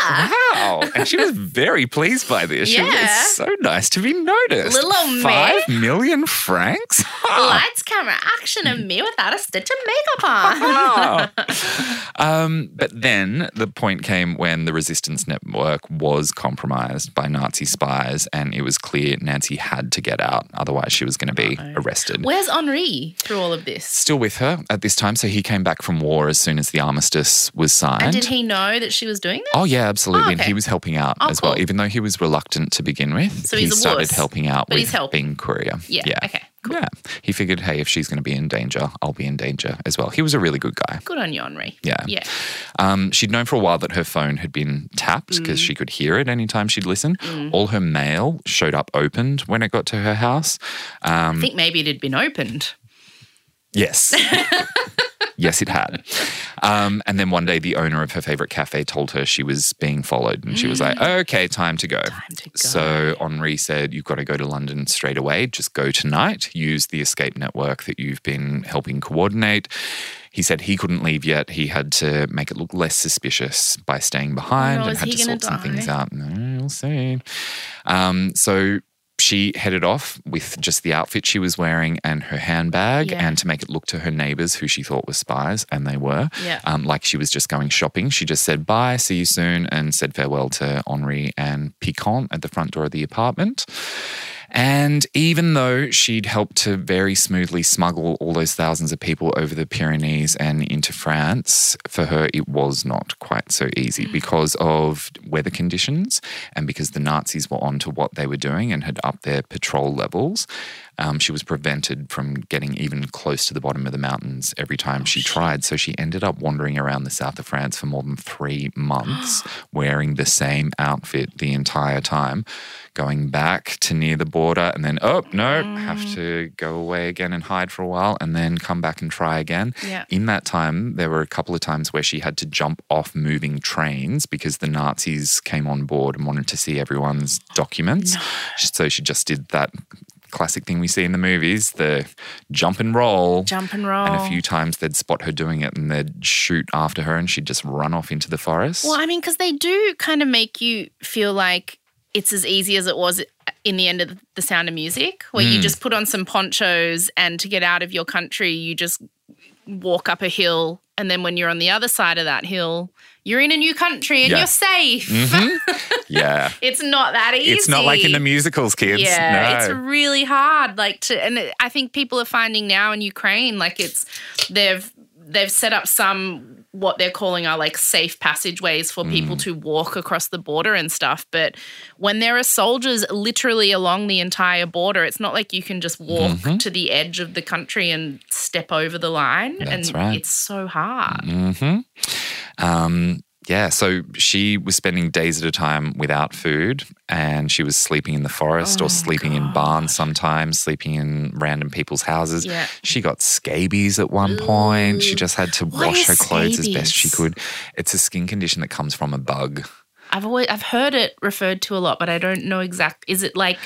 Wow. And she was very pleased by this. She Yeah. was so nice to be noticed. Little old me. Five million francs? [LAUGHS] lights, camera, action, and me without a stitch of makeup on. Wow. um, but then the point came when the resistance network was compromised by Nazi spies, and it was clear Nancy had to get out. Otherwise, she was going to be Uh-oh. arrested. Where's Henri through all of this? Still with her at this time. So he came back from war as soon as the armistice was signed. And did he know that she was doing this? Oh yeah, absolutely. Oh, And he was helping out Oh, as well, cool. even though he was reluctant to begin with. So he he's a started wuss, helping out but with he's helping. being courier. Yeah, okay, cool. Yeah. He figured, hey, if she's going to be in danger, I'll be in danger as well. He was a really good guy. Good on you, Henri. Yeah. Yeah. Um, she'd known for a while that her phone had been tapped because Mm. she could hear it anytime she'd listen. All her mail showed up opened when it got to her house. Um, I think maybe it had been opened. Yes. [LAUGHS] yes, it had. Um, and then one day, the owner of her favorite cafe told her she was being followed, and she was like, "Okay, time to go." Mm. Time to go. So Henri said, "You've got to go to London straight away. Just go tonight. Use the escape network that you've been helping coordinate." He said he couldn't leave yet. He had to make it look less suspicious by staying behind and had to sort some things out. No, we'll see. Um, so she headed off with just the outfit she was wearing and her handbag, Yeah. and to make it look to her neighbors who she thought were spies, and they were, Yeah. um, like she was just going shopping. She just said bye, see you soon, and said farewell to Henri and Picon at the front door of the apartment. And even though she'd helped to very smoothly smuggle all those thousands of people over the Pyrenees and into France, for her it was not quite so easy hmm. because of weather conditions and because the Nazis were onto what they were doing and had upped their patrol levels. Um, she was prevented from getting even close to the bottom of the mountains every time she tried. So she ended up wandering around the south of France for more than three months, [GASPS] wearing the same outfit the entire time, going back to near the border and then, oh, no, have to go away again and hide for a while and then come back and try again. Yeah. In that time, there were a couple of times where she had to jump off moving trains because the Nazis came on board and wanted to see everyone's documents. So she just did that classic thing we see in the movies the jump and roll. Jump and roll. And a few times they'd spot her doing it and they'd shoot after her and she'd just run off into the forest. Well, I mean, because they do kind of make you feel like it's as easy as it was in the end of the Sound of Music, where Hmm. you just put on some ponchos and to get out of your country, you just walk up a hill. And then when you're on the other side of that hill, you're in a new country and Yeah. you're safe. Mhm. [LAUGHS] yeah. It's not that easy. It's not like in the musicals, kids. Yeah, it's really hard. Like to, and I think people are finding now in Ukraine, like it's they've they've set up some what they're calling are like safe passageways for Mm. people to walk across the border and stuff. But when there are soldiers literally along the entire border, it's not like you can just walk Mm-hmm. to the edge of the country and step over the line. That's and right. it's so hard. hmm Um, yeah, so she was spending days at a time without food and she was sleeping in the forest Oh, or sleeping in barns sometimes, sleeping in random people's houses. Yeah. She got scabies at one point. She just had to What wash her clothes as best she could. It's a skin condition that comes from a bug. I've always I've heard it referred to a lot, but I don't know exact. Is it like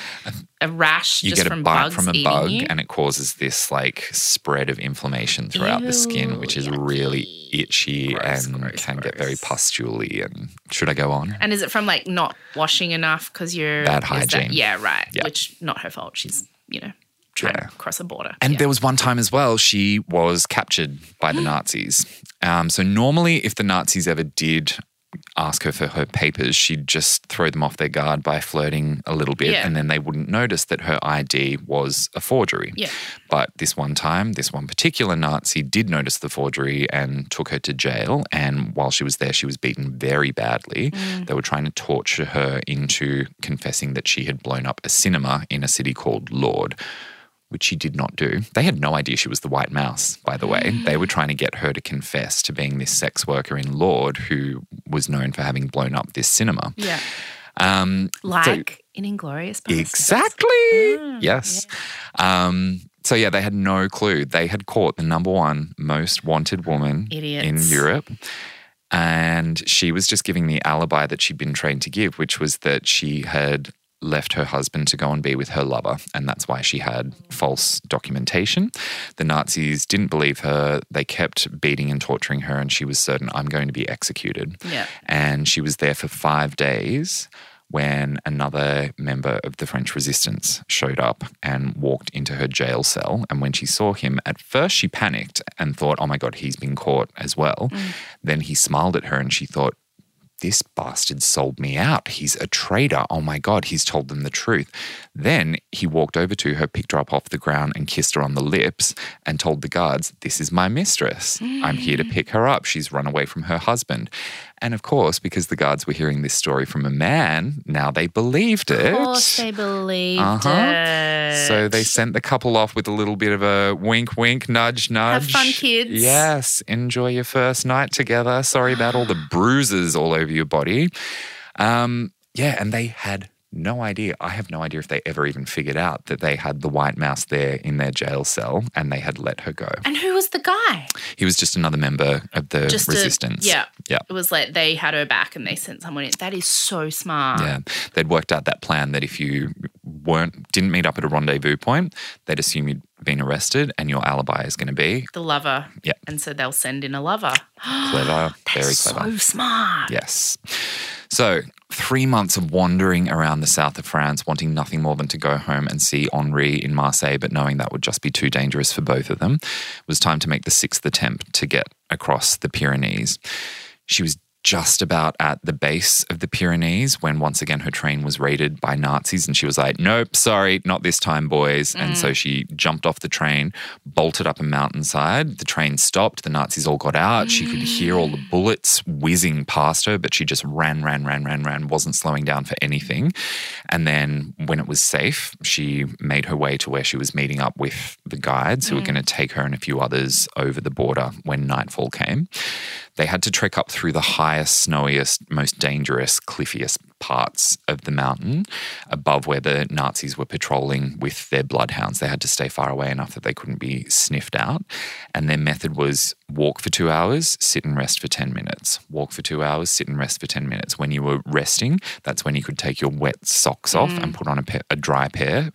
a rash You get a from bite from a bug you? and it causes this like spread of inflammation throughout the skin, which is yucky. really itchy Gross, and gross, can get very gross. pustuly. And should I go on? And is it from like not washing enough because you're Bad is that- hygiene. yeah, right. Yeah. Which not her fault. She's you know trying Yeah. to cross a border. And Yeah. there was one time as well, she was captured by the [GASPS] Nazis. Um, so normally, if the Nazis ever did ask her for her papers, she'd just throw them off their guard by flirting a little bit, Yeah. and then they wouldn't notice that her ID was a forgery. Yeah. But this one time, this one particular Nazi did notice the forgery and took her to jail. And while she was there, she was beaten very badly. Mm. They were trying to torture her into confessing that she had blown up a cinema in a city called Lourdes which she did not do. They had no idea she was the White Mouse, by the way. They were trying to get her to confess to being this sex worker in Lourdes who was known for having blown up this cinema. Yeah. Um, Like so- in Inglourious Basterds. Exactly. Mm, yes. Um, so yeah, they had no clue. They had caught the number one most wanted woman in Europe. And she was just giving the alibi that she'd been trained to give, which was that she had left her husband to go and be with her lover. And that's why she had false documentation. The Nazis didn't believe her. They kept beating and torturing her, and she was certain, I'm going to be executed. Yeah. And she was there for five days when another member of the French resistance showed up and walked into her jail cell. And when she saw him, at first she panicked and thought, oh my God, he's been caught as well. Mm. Then he smiled at her and she thought, this bastard sold me out. He's a traitor. Oh my God, he's told them the truth. Then he walked over to her, picked her up off the ground, and kissed her on the lips and told the guards, This is my mistress. I'm here to mm. pick her up. She's run away from her husband. And of course, because the guards were hearing this story from a man, now they believed it. Of course they believed Uh-huh. it. So they sent the couple off with a little bit of a wink, wink, nudge, nudge. Have fun, kids. Yes. Enjoy your first night together. Sorry about all the [GASPS] bruises all over your body. Um, yeah, and they had no idea. I have no idea if they ever even figured out that they had the white mouse there in their jail cell and they had let her go. And who was the guy? He was just another member of the Just a- resistance. yeah. Yeah. It was like they had her back and they sent someone in. That is so smart. Yeah, they'd worked out that plan that if you weren't didn't meet up at a rendezvous point, they'd assume you'd been arrested, and your alibi is going to be The lover. Yeah. And so they'll send in a lover. [GASPS] clever, very clever. So smart. Yes. So, three months of wandering around the south of France, wanting nothing more than to go home and see Henri in Marseille, but knowing that would just be too dangerous for both of them, it was time to make the sixth attempt to get across the Pyrenees. She was just about at the base of the Pyrenees when once again her train was raided by Nazis and she was like, Nope, sorry, not this time, boys. And so mm. she jumped off the train, bolted up a mountainside. The train stopped. The Nazis all got out. She could hear all the mm. bullets whizzing past her, but she just ran, ran, ran, ran, ran, wasn't slowing down for anything. And then when it was safe, she made her way to where she was meeting up with the guides who were mm. going to take her and a few others over the border when nightfall came. They had to trek up through the highest, snowiest, most dangerous, cliffiest parts of the mountain above where the Nazis were patrolling with their bloodhounds. They had to stay far away enough that they couldn't be sniffed out. And their method was walk for two hours, sit and rest for 10 minutes. Walk for two hours, sit and rest for 10 minutes. When you were resting, that's when you could take your wet socks off mm. and put on a, pair, a dry pair.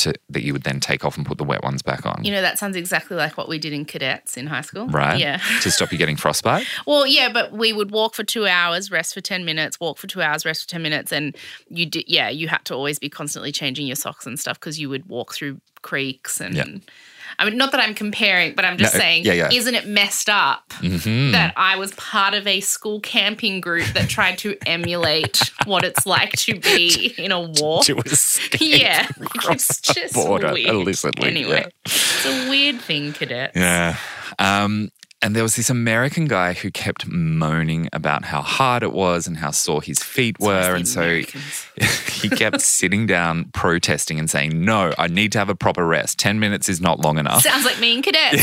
To, that you would then take off and put the wet ones back on. You know, that sounds exactly like what we did in cadets in high school. Right. Yeah. to stop you getting frostbite. [LAUGHS] Well, yeah, but we would walk for two hours, rest for 10 minutes, walk for two hours, rest for 10 minutes. And you did, yeah, you had to always be constantly changing your socks and stuff because you would walk through creeks and. Yeah. I mean, not that I'm comparing, but I'm just No, saying, yeah, yeah. isn't it messed up Mhm. that I was part of a school camping group that tried to emulate what it's like to be [LAUGHS] in a war? to [LAUGHS] Yeah, [LAUGHS] it's just border weird. illicitly. Anyway, yeah. it's a weird thing, cadets. Yeah. Um, and there was this American guy who kept moaning about how hard it was and how sore his feet It's were. And so Americans. [LAUGHS] he kept [LAUGHS] sitting down, protesting, and saying, No, I need to have a proper rest. 10 minutes is not long enough. Sounds like me and cadets. [LAUGHS]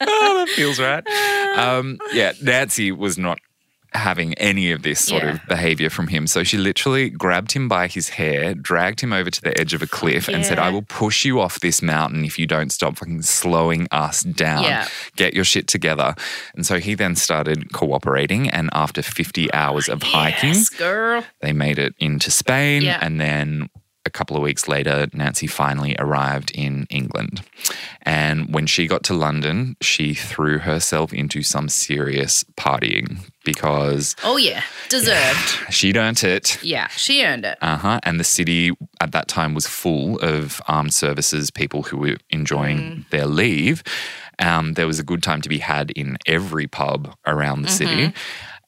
oh, that feels right. Um, yeah, Nancy was not having any of this sort Yeah. of behavior from him. So she literally grabbed him by his hair, dragged him over to the edge of a cliff, and said, I will push you off this mountain if you don't stop fucking slowing us down. Yeah. Get your shit together. And so he then started cooperating. And after 50 hours of hiking, Yes, girl. they made it into Spain. Yeah. And then a couple of weeks later, Nancy finally arrived in England. And when she got to London, she threw herself into some serious partying because Oh yeah, deserved. she'd earned it. Yeah, she earned it. Uh huh. And the city at that time was full of armed services people who were enjoying their leave. Um, there was a good time to be had in every pub around the city.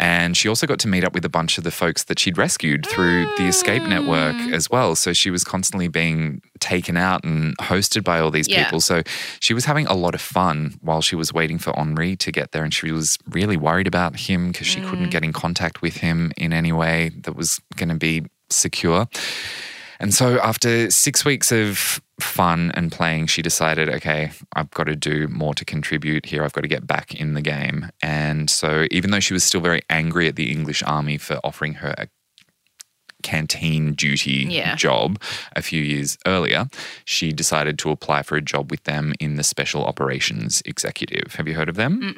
And she also got to meet up with a bunch of the folks that she'd rescued through the escape mm. network as well. So she was constantly being taken out and hosted by all these Yeah. people. So she was having a lot of fun while she was waiting for Henri to get there. And she was really worried about him because she couldn't mm. get in contact with him in any way that was going to be secure. And so after six weeks of fun and playing, she decided, okay, I've got to do more to contribute here. I've got to get back in the game. And so even though she was still very angry at the English army for offering her a canteen duty Yeah. job a few years earlier, she decided to apply for a job with them in the Special Operations Executive. Have you heard of them?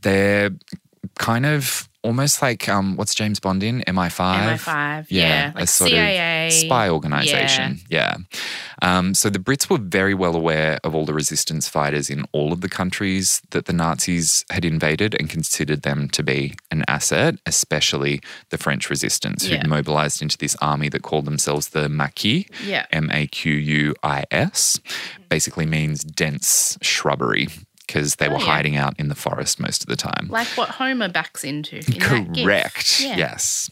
They're kind of almost like um, what's James Bond in MI5? MI5. Yeah. a Like sort CIA. of spy organization. Yeah. Um, so the Brits were very well aware of all the resistance fighters in all of the countries that the Nazis had invaded and considered them to be an asset, especially the French resistance, who'd mobilized into this army that called themselves the Maquis. Yeah. M A Q U I S, basically means dense shrubbery because they Oh, were yeah. hiding out in the forest most of the time. Like what Homer backs into. In that. Correct. Yeah. Yes.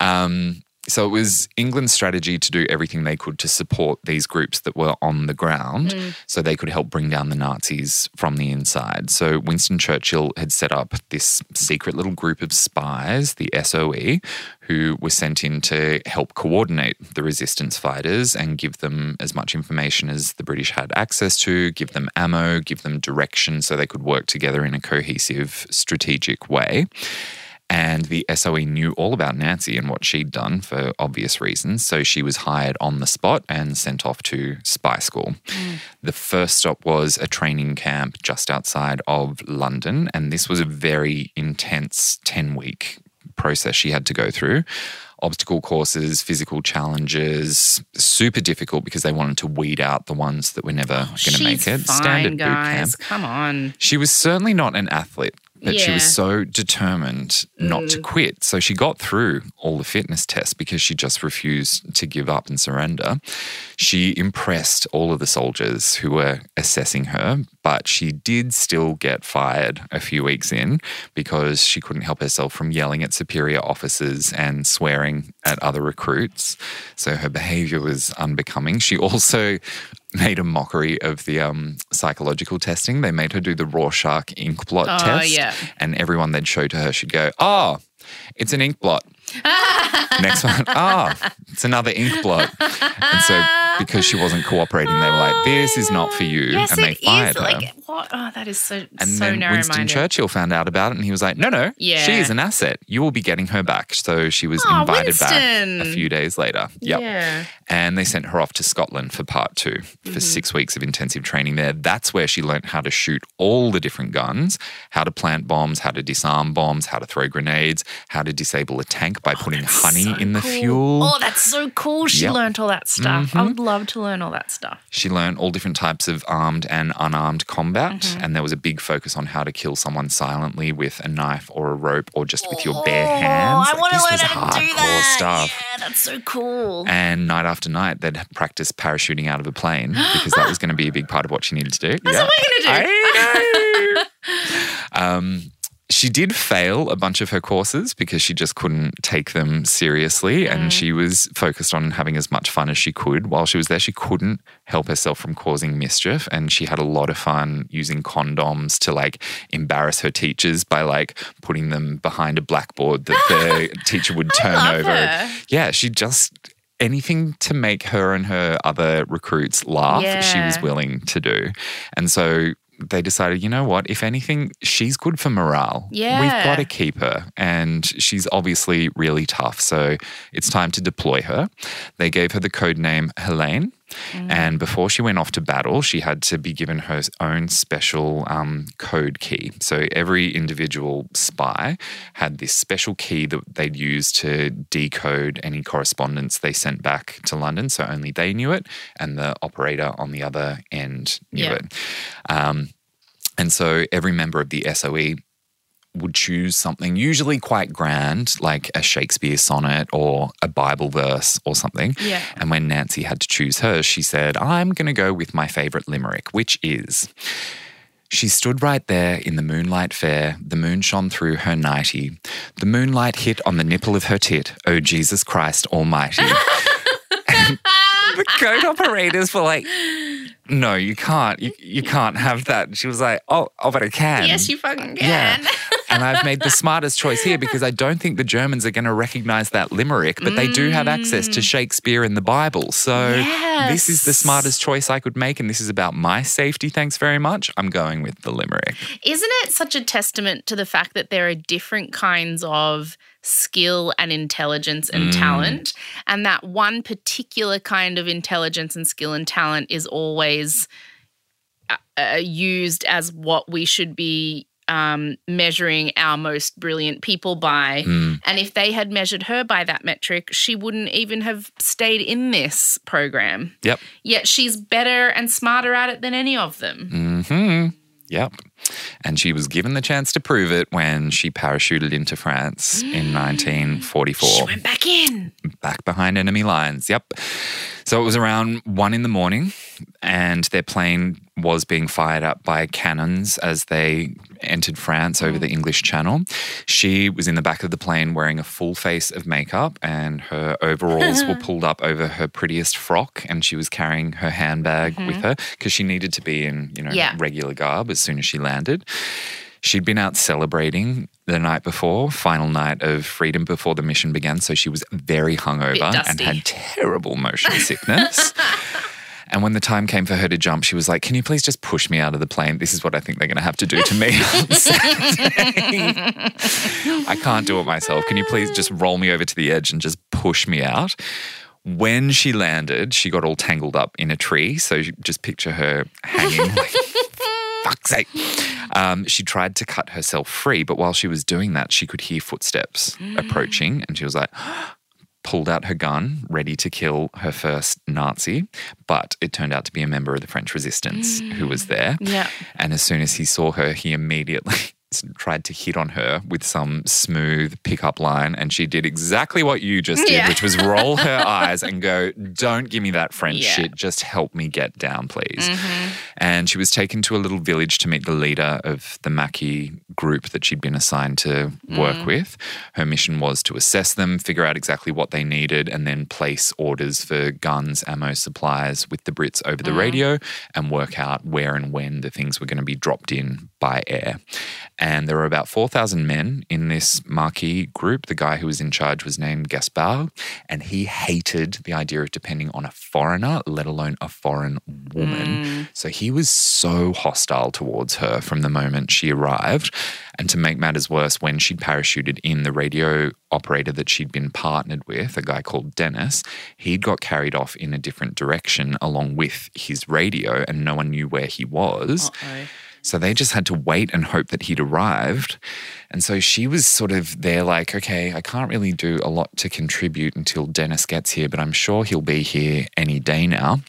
Um, so it was England's strategy to do everything they could to support these groups that were on the ground Mm. so they could help bring down the Nazis from the inside. So Winston Churchill had set up this secret little group of spies, the SOE, who were sent in to help coordinate the resistance fighters and give them as much information as the British had access to, give them ammo, give them direction so they could work together in a cohesive, strategic way. And the SOE knew all about Nancy and what she'd done for obvious reasons. So she was hired on the spot and sent off to spy school. Mm. The first stop was a training camp just outside of London. And this was a very intense 10 week process she had to go through. Obstacle courses, physical challenges, super difficult because they wanted to weed out the ones that were never oh, going to make it. Fine, Standard boot camp. Come on. She was certainly not an athlete, but she was so determined not to mm. quit. So she got through all the fitness tests because she just refused to give up and surrender. She impressed all of the soldiers who were assessing her, but she did still get fired a few weeks in because she couldn't help herself from yelling at superior officers and swearing at other recruits. So her behavior was unbecoming. She also [LAUGHS] made a mockery of the um, psychological testing. They made her do the Rorschach ink blot Oh, test. yeah. And everyone they'd show to her, she'd go, Oh, it's an ink blot. Next one, oh, [LAUGHS] it's another ink blot. And so because she wasn't cooperating, they were like, This is not for you. Yes, and they fired is. her. Like what? Oh, that is so and so then Winston. Churchill found out about it and he was like, No, no, Yeah. she is an asset. You will be getting her back. So she was Oh, invited back a few days later. Yep. Yeah. And they sent her off to Scotland for part 2 for Mm-hmm. six weeks of intensive training there. That's where she learnt how to shoot all the different guns, how to plant bombs, how to disarm bombs, how to throw grenades, how to disable a tank by putting honey So in the cool. fuel. Oh, that's so cool. She Yep. Mm-hmm. all that stuff. I would love to learn all that stuff. She learned all different types of armed and unarmed combat, Mm-hmm. and there was a big focus on how to kill someone silently with a knife or a rope or just with your bare Oh, hands. I Like, want to learn how to do that. stuff. Yeah, that's so cool. And night after night, they'd practice parachuting out of a plane because that was [GASPS] going to be a big part of what she needed to do. That's Yeah. what we're gonna do. I know. [LAUGHS] um, she did fail a bunch of her courses because she just couldn't take them seriously. Mm. And she was focused on having as much fun as she could. While she was there, she couldn't help herself from causing mischief. And she had a lot of fun using condoms to like embarrass her teachers by like putting them behind a blackboard that the [LAUGHS] teacher would turn over. her. Yeah, she just anything to make her and her other recruits laugh, she was willing to do. And so they decided, you know what, if anything, she's good for morale. Yeah. We've got to keep her. And she's obviously really tough. So it's time to deploy her. They gave her the code name Helene. Mm. And before she went off to battle, she had to be given her own special um, code key. So every individual spy had this special key that they'd use to decode any correspondence they sent back to London. So only they knew it, and the operator on the other end knew Yeah. it. Um, and so every member of the SOE would choose something usually quite grand, like a Shakespeare sonnet or a Bible verse or something. Yeah. And when Nancy had to choose hers, she said, I'm going to go with my favorite limerick, which is She stood right there in the moonlight fair. The moon shone through her nightie. The moonlight hit on the nipple of her tit. Oh, Jesus Christ Almighty. [LAUGHS] The code operators were like, no, you can't. You, you can't have that. And she was like, oh, oh, but I can. yes, you fucking Yeah. [LAUGHS] and I've made the smartest choice here because I don't think the Germans are going to recognize that limerick, but they do have access to Shakespeare and the Bible. So this is the smartest choice I could make, and this is about my safety. Thanks very much. I'm going with the limerick. Isn't it such a testament to the fact that there are different kinds of skill and intelligence and talent, and that one particular kind of intelligence and skill and talent is always uh, uh, used as what we should be um, measuring our most brilliant people by. And if they had measured her by that metric, she wouldn't even have stayed in this program. Yep. Yet she's better and smarter at it than any of them. Hmm. Yep. And she was given the chance to prove it when she parachuted into France in [GASPS] 1944. She went back in. back behind enemy lines. Yep. So it was around one in the morning, and their plane was being fired up by cannons as they entered France over the English Channel. She was in the back of the plane wearing a full face of makeup, and her overalls were [LAUGHS] pulled up over her prettiest frock, and she was carrying her handbag mm-hmm. with her because she needed to be in, you know, Yeah. regular garb as soon as she landed. She'd been out celebrating the night before, final night of freedom before the mission began. So she was very hungover and had terrible motion [LAUGHS] sickness. and when the time came for her to jump, she was like, Can you please just push me out of the plane? This is what I think they're going to have to do to me [LAUGHS] on Saturday. I can't do it myself. Can you please just roll me over to the edge and just push me out? When she landed, she got all tangled up in a tree. So just picture her hanging like [LAUGHS] fuck's sake. Um, she tried to cut herself free, but while she was doing that, she could hear footsteps approaching, and she was like, [GASPS] pulled out her gun, ready to kill her first Nazi. But it turned out to be a member of the French resistance who was there. Yeah. And as soon as he saw her, he immediately tried to hit on her with some smooth pickup line. And she did exactly what you just did, Yeah. which was roll her [LAUGHS] eyes and go, Don't give me that French Yeah. shit. Just help me get down, please. Mm-hmm. And she was taken to a little village to meet the leader of the Maquis group that she'd been assigned to work mm. with. Her mission was to assess them, figure out exactly what they needed, and then place orders for guns, ammo, supplies with the Brits over the mm. radio and work out where and when the things were going to be dropped in by air. And there were about 4,000 men in this Maquis group. The guy who was in charge was named Gaspard, and he hated the idea of depending on a foreigner, let alone a foreign woman. Mm. So he was so hostile towards her from the moment she arrived. And to make matters worse, when she'd parachuted in, the radio operator that she'd been partnered with, a guy called Dennis, he'd got carried off in a different direction along with his radio, and no one knew where he was. So they just had to wait and hope that he'd arrived. And so she was sort of there, like, okay, I can't really do a lot to contribute until Dennis gets here, but I'm sure he'll be here any day now.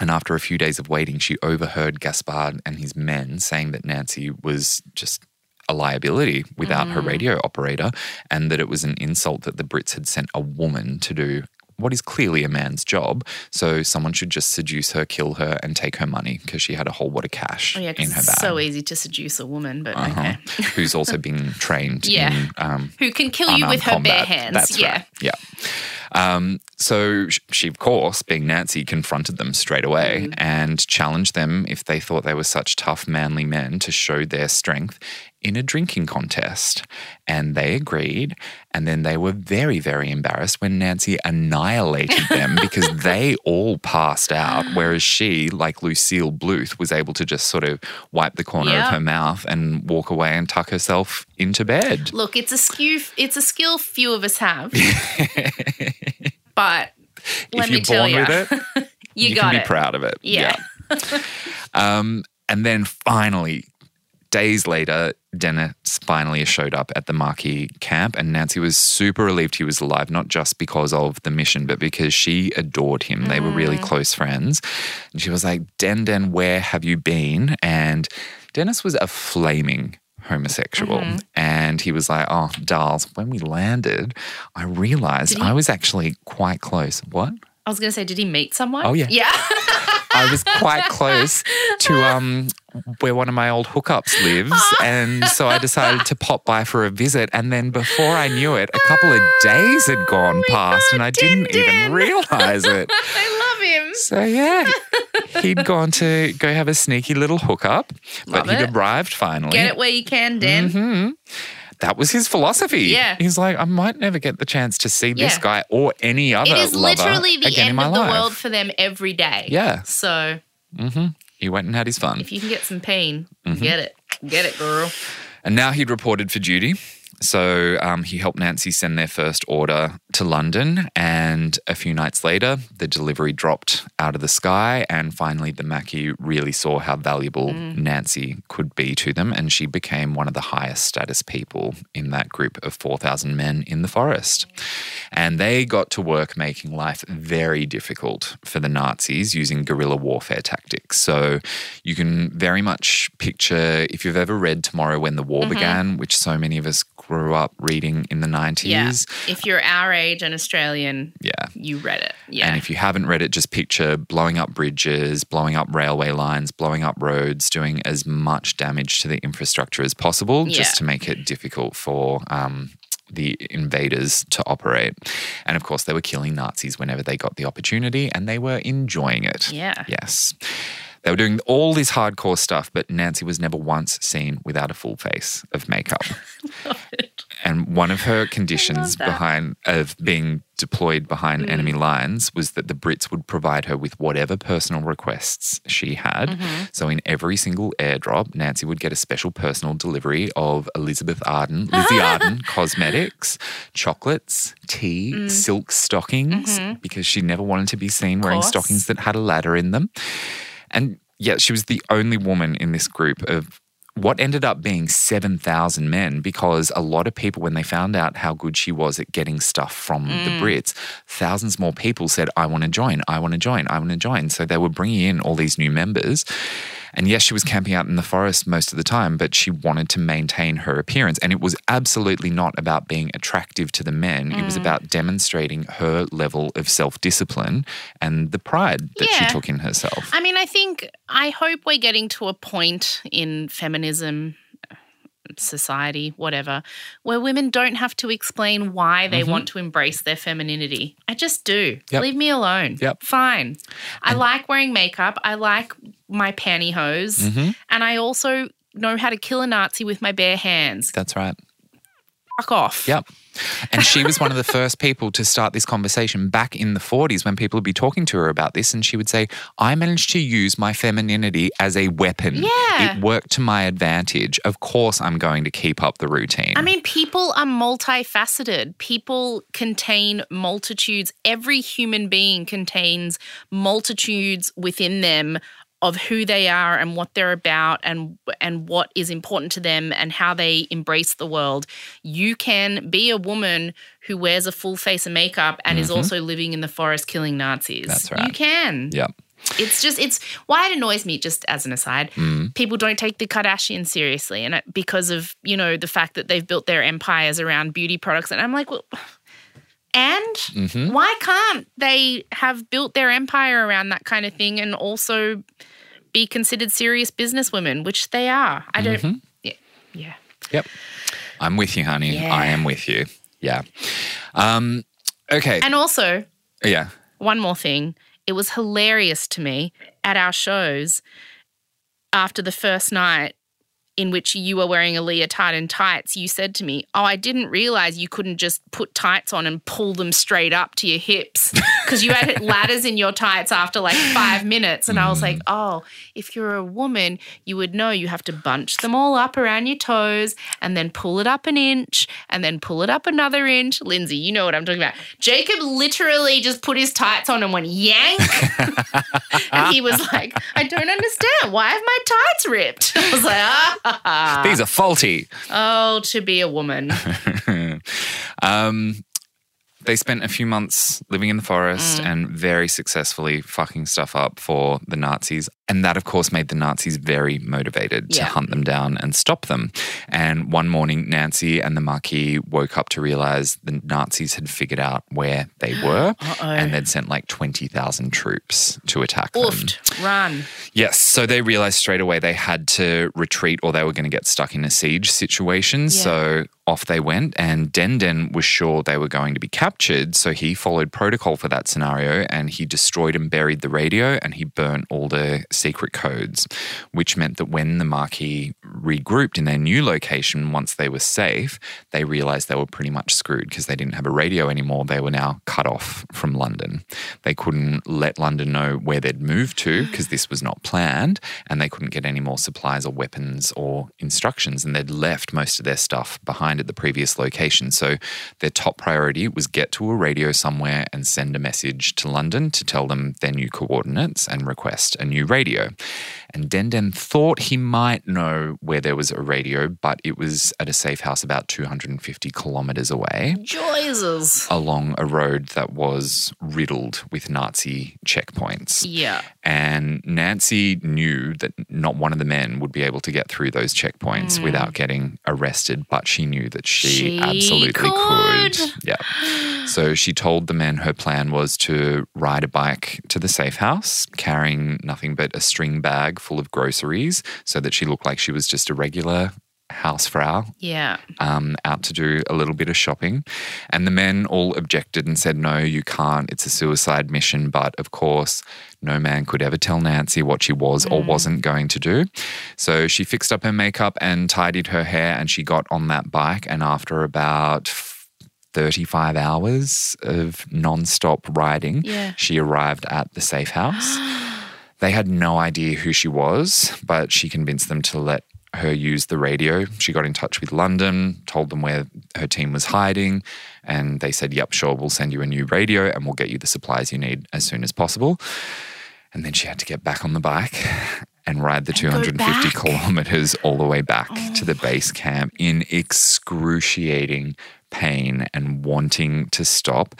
And after a few days of waiting, she overheard Gaspard and his men saying that Nancy was just a liability without her mm. radio operator and that it was an insult that the Brits had sent a woman to do what is clearly a man's job. So someone should just seduce her, kill her, and take her money because she had a whole lot of cash Oh, yeah, in her it's bag. so easy to seduce a woman, but Uh-huh. okay. [LAUGHS] Who's also been trained [LAUGHS] Yeah. in um, Who can kill you with her bare hands? That's yeah. right. Yeah. Um, so she, of course, being Nancy, confronted them straight away Mm-hmm. and challenged them if they thought they were such tough, manly men to show their strength in a drinking contest. And they agreed. And then they were very, very embarrassed when Nancy annihilated them [LAUGHS] because they all passed out, whereas she, like Lucille Bluth, was able to just sort of wipe the corner Yeah. of her mouth and walk away and tuck herself into bed. Look, it's a skew. It's a skill few of us have. [LAUGHS] but let if me tell you, it, [LAUGHS] you, you can be it. proud of it. Yeah. um, and then finally, days later, Dennis finally showed up at the Maquis camp, and Nancy was super relieved he was alive, not just because of the mission, but because she adored him. They were Mm. really close friends. And she was like, Den Den, where have you been? And Dennis was a flaming homosexual. Mm-hmm. And he was like, Oh, Darls, when we landed, I realized I was actually quite close. What? I was going to say, did he meet someone? Oh, yeah. Yeah. I was quite close to um where one of my old hookups lives, and so I decided to pop by for a visit. And then before I knew it, a couple of days had gone past, and I didn't even Din-din. realize it. [LAUGHS] I love him. So yeah, he'd gone to go have a sneaky little hookup, but he'd it. arrived finally. Get it where you can, Dan. hmm That was his philosophy. Yeah. He's like, I might never get the chance to see this Yeah. guy or any other It is lover literally the again in end my of the life. world for them every day. Yeah. So hmm He went and had his fun. if you can get some pain, Mm-hmm. get it. Get it, girl. And now he'd reported for duty. So um, he helped Nancy send their first order to London. And a few nights later, the delivery dropped out of the sky. And finally, the Maquis really saw how valuable Nancy could be to them. And she became one of the highest status people in that group of 4,000 men in the forest. And they got to work making life very difficult for the Nazis using guerrilla warfare tactics. So you can very much picture if you've ever read Tomorrow When the War Began, which so many of us grew up reading in the 90s. Yeah. If you're our age and Australian, Yeah. you read it. Yeah. And if you haven't read it, just picture blowing up bridges, blowing up railway lines, blowing up roads, doing as much damage to the infrastructure as possible Yeah. just to make it difficult for um, the invaders to operate. And of course, they were killing Nazis whenever they got the opportunity and they were enjoying it. yeah. Yes. They were doing all this hardcore stuff, but Nancy was never once seen without a full face of makeup. [LAUGHS] And one of her conditions behind of being deployed behind Mm. enemy lines was that the Brits would provide her with whatever personal requests she had. Mm-hmm. So in every single airdrop, Nancy would get a special personal delivery of Elizabeth Arden, Lizzie [LAUGHS] Arden cosmetics, chocolates, tea, Mm. silk stockings, Mm-hmm. because she never wanted to be seen wearing stockings that had a ladder in them. And yet she was the only woman in this group of what ended up being 7,000 men because a lot of people, when they found out how good she was at getting stuff from Mm. the Brits, thousands more people said, I want to join, I want to join, I want to join. So they were bringing in all these new members. And yes, she was camping out in the forest most of the time, but she wanted to maintain her appearance. And it was absolutely not about being attractive to the men. It was Mm. about demonstrating her level of self discipline and the pride that Yeah. she took in herself. I mean, I think, I hope we're getting to a point in feminism, society, whatever, where women don't have to explain why they want to embrace their femininity. I just do. Mm-hmm. Yep. Leave me alone. Yep. Fine. I like wearing makeup. I like my pantyhose. Mhm. And I also know how to kill a Nazi with my bare hands. That's right. Fuck off. Yep. And she was one of the first people to start this conversation back in the 40s when people would be talking to her about this. And she would say, I managed to use my femininity as a weapon. Yeah. It worked to my advantage. Of course, I'm going to keep up the routine. I mean, people are multifaceted. People contain multitudes. Every human being contains multitudes within them of who they are and what they're about and and what is important to them and how they embrace the world. You can be a woman who wears a full face of makeup and is also living in the forest killing Nazis. Mm-hmm. That's right. You can. Yeah. It's just it's why it annoys me. Just as an aside, Mm. people don't take the Kardashians seriously, and it, because of you know the fact that they've built their empires around beauty products, and I'm like, well, and Mhm. why can't they have built their empire around that kind of thing and also be considered serious businesswomen, which they are? I don't. Mm-hmm. Yeah, yeah. Yep. I'm with you, honey. Yeah. I am with you. Yeah. Um, okay. And also, yeah. one more thing. It was hilarious to me at our shows after the first night in which you were wearing a leotard and tights, you said to me, Oh, I didn't realize you couldn't just put tights on and pull them straight up to your hips because you had [LAUGHS] ladders in your tights after like five minutes. And I was like, Oh, if you're a woman, you would know you have to bunch them all up around your toes and then pull it up an inch and then pull it up another inch. Lindsay, you know what I'm talking about. Jacob literally just put his tights on and went yank. [LAUGHS] and he was like, I don't understand. Why have my tights ripped? I was like, ah. [LAUGHS] These are faulty. Oh, to be a woman. [LAUGHS] um, they spent a few months living in the forest and very successfully fucking stuff up for the Nazis. And that, of course, made the Nazis very motivated to Yeah. hunt them down and stop them. And one morning, Nancy and the Maquis woke up to realize the Nazis had figured out where they [GASPS] were and they'd sent like 20,000 troops to attack them. Oofed. Run. Yes. So they realized straight away they had to retreat or they were going to get stuck in a siege situation. Yeah. So off they went. And Denden was sure they were going to be captured. So he followed protocol for that scenario and he destroyed and buried the radio and he burnt all the secret codes, which meant that when the Maquis regrouped in their new location, once they were safe, they realized they were pretty much screwed because they didn't have a radio anymore. They were now cut off from London. They couldn't let London know where they'd moved to because this was not planned, and they couldn't get any more supplies or weapons or instructions. And they'd left most of their stuff behind at the previous location. So their top priority was get to a radio somewhere and send a message to London to tell them their new coordinates and request a new radio video. And Denden thought he might know where there was a radio, but it was at a safe house about 250 kilometers away Jesus. along a road that was riddled with Nazi checkpoints. Yeah. And Nancy knew that not one of the men would be able to get through those checkpoints hmm. without getting arrested, but she knew that she, She absolutely could. could. Yeah. So she told the men her plan was to ride a bike to the safe house, carrying nothing but a string bag full of groceries so that she looked like she was just a regular housefrau Yeah. um, out to do a little bit of shopping. And the men all objected and said, no, you can't. It's a suicide mission. But of course, no man could ever tell Nancy what she was or wasn't going to do. So she fixed up her makeup and tidied her hair and she got on that bike. And after about 35 hours of non-stop riding, Yeah. she arrived at the safe house. [GASPS] [GASPS] They had no idea who she was, but she convinced them to let her use the radio. She got in touch with London, told them where her team was hiding, and they said, Yep, sure, we'll send you a new radio and we'll get you the supplies you need as soon as possible. And then she had to get back on the bike and ride the 250 kilometers all the way back to the base camp in excruciating pain and wanting to stop.